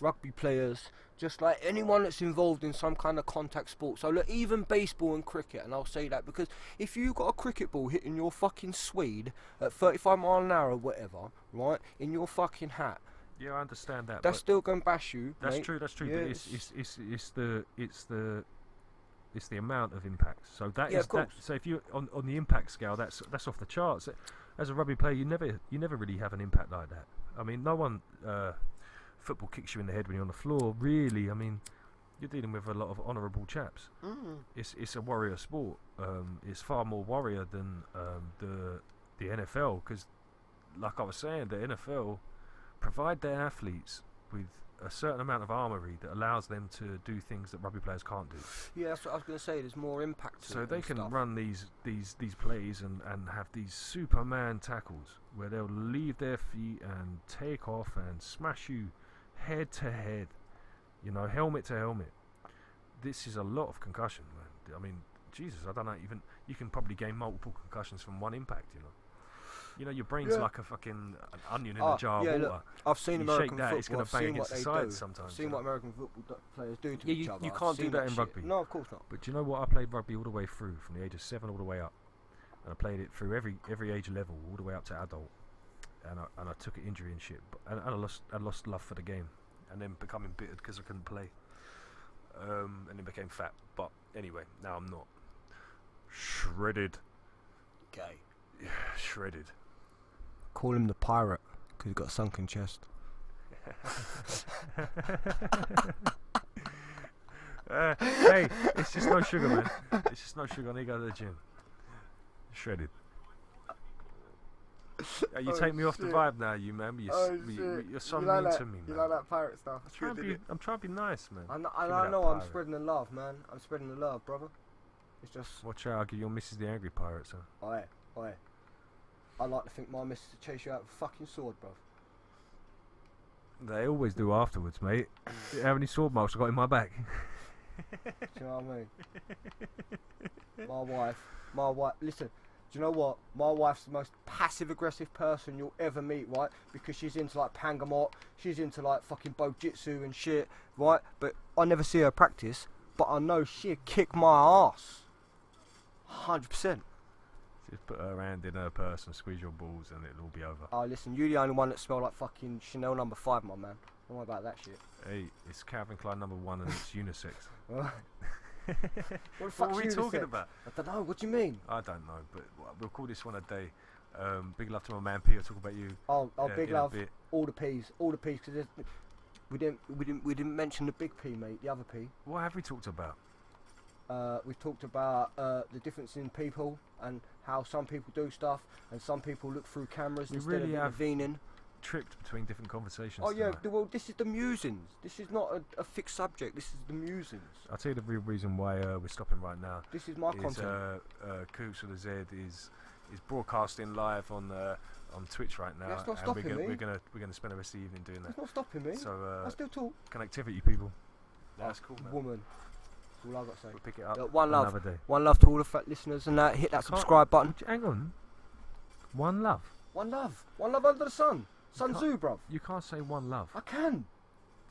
rugby players, just like anyone that's involved in some kind of contact sport. So look, even baseball and cricket, and I'll say that because if you got a cricket ball hitting your fucking Swede at 35 mile an hour or whatever, right, in your fucking hat, yeah, I understand that. that's still gonna bash you. that's mate. true. That's true. Yeah, but it's, it's- it's it's the it's the it's the amount of impact. So that is Yeah, of that. So if you on on the impact scale, that's that's off the charts. As a rugby player, you never you never really have an impact like that. I mean, no one uh, football kicks you in the head when you're on the floor. Really, I mean, you're dealing with a lot of honourable chaps. Mm. It's it's a warrior sport. Um, it's far more warrior than um, the the NFL because, like I was saying, the NFL provide their athletes with a certain amount of armory that allows them to do things that rugby players can't do. Yeah, that's what I was gonna say. There's more impact. To So they can stuff. run these these these plays and, and have these Superman tackles where they'll leave their feet and take off and smash you head to head, you know, helmet to helmet. This is a lot of concussion, man. I mean, Jesus, I don't know. Even you can probably gain multiple concussions from one impact. You know, you know, your brain's Yeah. like a fucking an onion in Ah, a jar yeah, of look, water. I've seen You American shake that, football. it's gonna bang against the sides sometimes, I've seen what. American football do- players do to Yeah, each you- other. you can't do seen that in rugby. No, of course not. But do you know what? I played rugby all the way through, from the age of seven all the way up, and I played it through every every age level, all the way up to adult. And I and I took an injury and shit, but, and, and I lost I lost love for the game, and then become embittered because I couldn't play. Um, and then became fat. But anyway, now I'm not. Shredded, Gay. shredded. Call him the pirate because he's got a sunken chest. *laughs* *laughs* Uh, hey, it's just no sugar, man. It's just no sugar. I need to go to the gym. Shredded. You Oh, take me off the vibe now, you man. You, Oh, s- you, shit. you're so you like mean that, to me, man. You man. like that pirate stuff? I'm trying, to be, I'm trying to be nice, man. I know, Give I me know, I that know I'm spreading the love, man. I'm spreading the love, brother. It's just, Watch out, I'll give your missus the angry pirate, son. oi, oi. I like to think my missus will chase you out with a fucking sword, bruv. They always do afterwards, mate. *coughs* How many sword marks I got in my back? Do you know what I mean? my wife, my wife. Listen, do you know what? My wife's the most passive-aggressive person you'll ever meet, right? Because she's into like pangamot, she's into like fucking bojitsu and shit, right? But I never see her practice, but I know she'll kick my ass. Hundred percent. Just put her hand in her purse and squeeze your balls, and it'll all be over. Oh, listen, you're the only one that smell like fucking Chanel number five, my man. Don't worry about that shit. Hey, it's Calvin Klein number one, and it's unisex. *laughs* what the what are we talking about? I don't know. What do you mean? I don't know, but we'll call this one a day. Um, big love to my man Peter. Talk about you. Oh, oh, uh, big love. All the P's, all the P's, because we didn't, we didn't, we didn't mention the big P, mate. The other P. What have we talked about? Uh, we've talked about uh, the difference in people and how some people do stuff and some people look through cameras We instead really of have intervening. Tripped between different conversations. Oh yeah, tonight. well, this is the musings. This is not a, a fixed subject. This is the musings. I'll tell you the real reason why uh, we're stopping right now. This is my is content. uh, uh, with a Z is is broadcasting live on uh, on Twitch right now, That's not and we're stopping gonna, me. we're gonna we're gonna spend the rest of the evening doing it's that. not stopping me. So I uh, still talk. connectivity, people. That's cool, man. Woman. all I got to say. We'll pick it up Look, one love. another day. One love to all the fat listeners and that. Hit that subscribe button. Hang on. One love. One love. One love under the sun. Sun Tzu, bruv. You can't say one love. I can.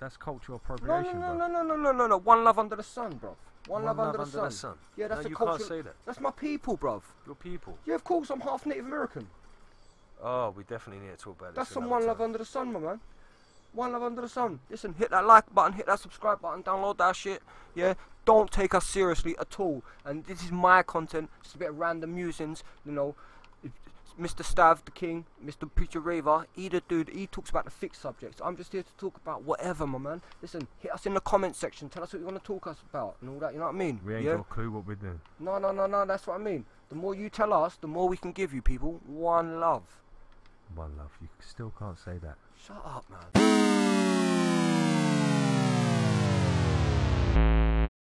That's cultural No, no, appropriation, no, no, no, no, no, no, no. One love under the sun, bruv. One, love, under, the, sun. Yeah, that's no, a you culture. can't say that. That's my people, bruv. Your people. Yeah, of course, I'm half Native American. Oh, we definitely need to talk about this. That's some one love under the sun, my man. One love under the sun. Listen, hit that like button, hit that subscribe button, download that shit. Yeah, don't take us seriously at all. And this is my content, just a bit of random musings. You know, Mr. Stav, the King, Mr. Preacher Raver, either dude, he talks about the fixed subjects. I'm just here to talk about whatever, my man. Listen, hit us in the comment section. Tell us what you want to talk us about and all that. You know what I mean? We ain't yeah? got a clue what we're doing. No, no, no, no. That's what I mean. The more you tell us, the more we can give you people. One love. One love. You still can't say that. Shut up, man.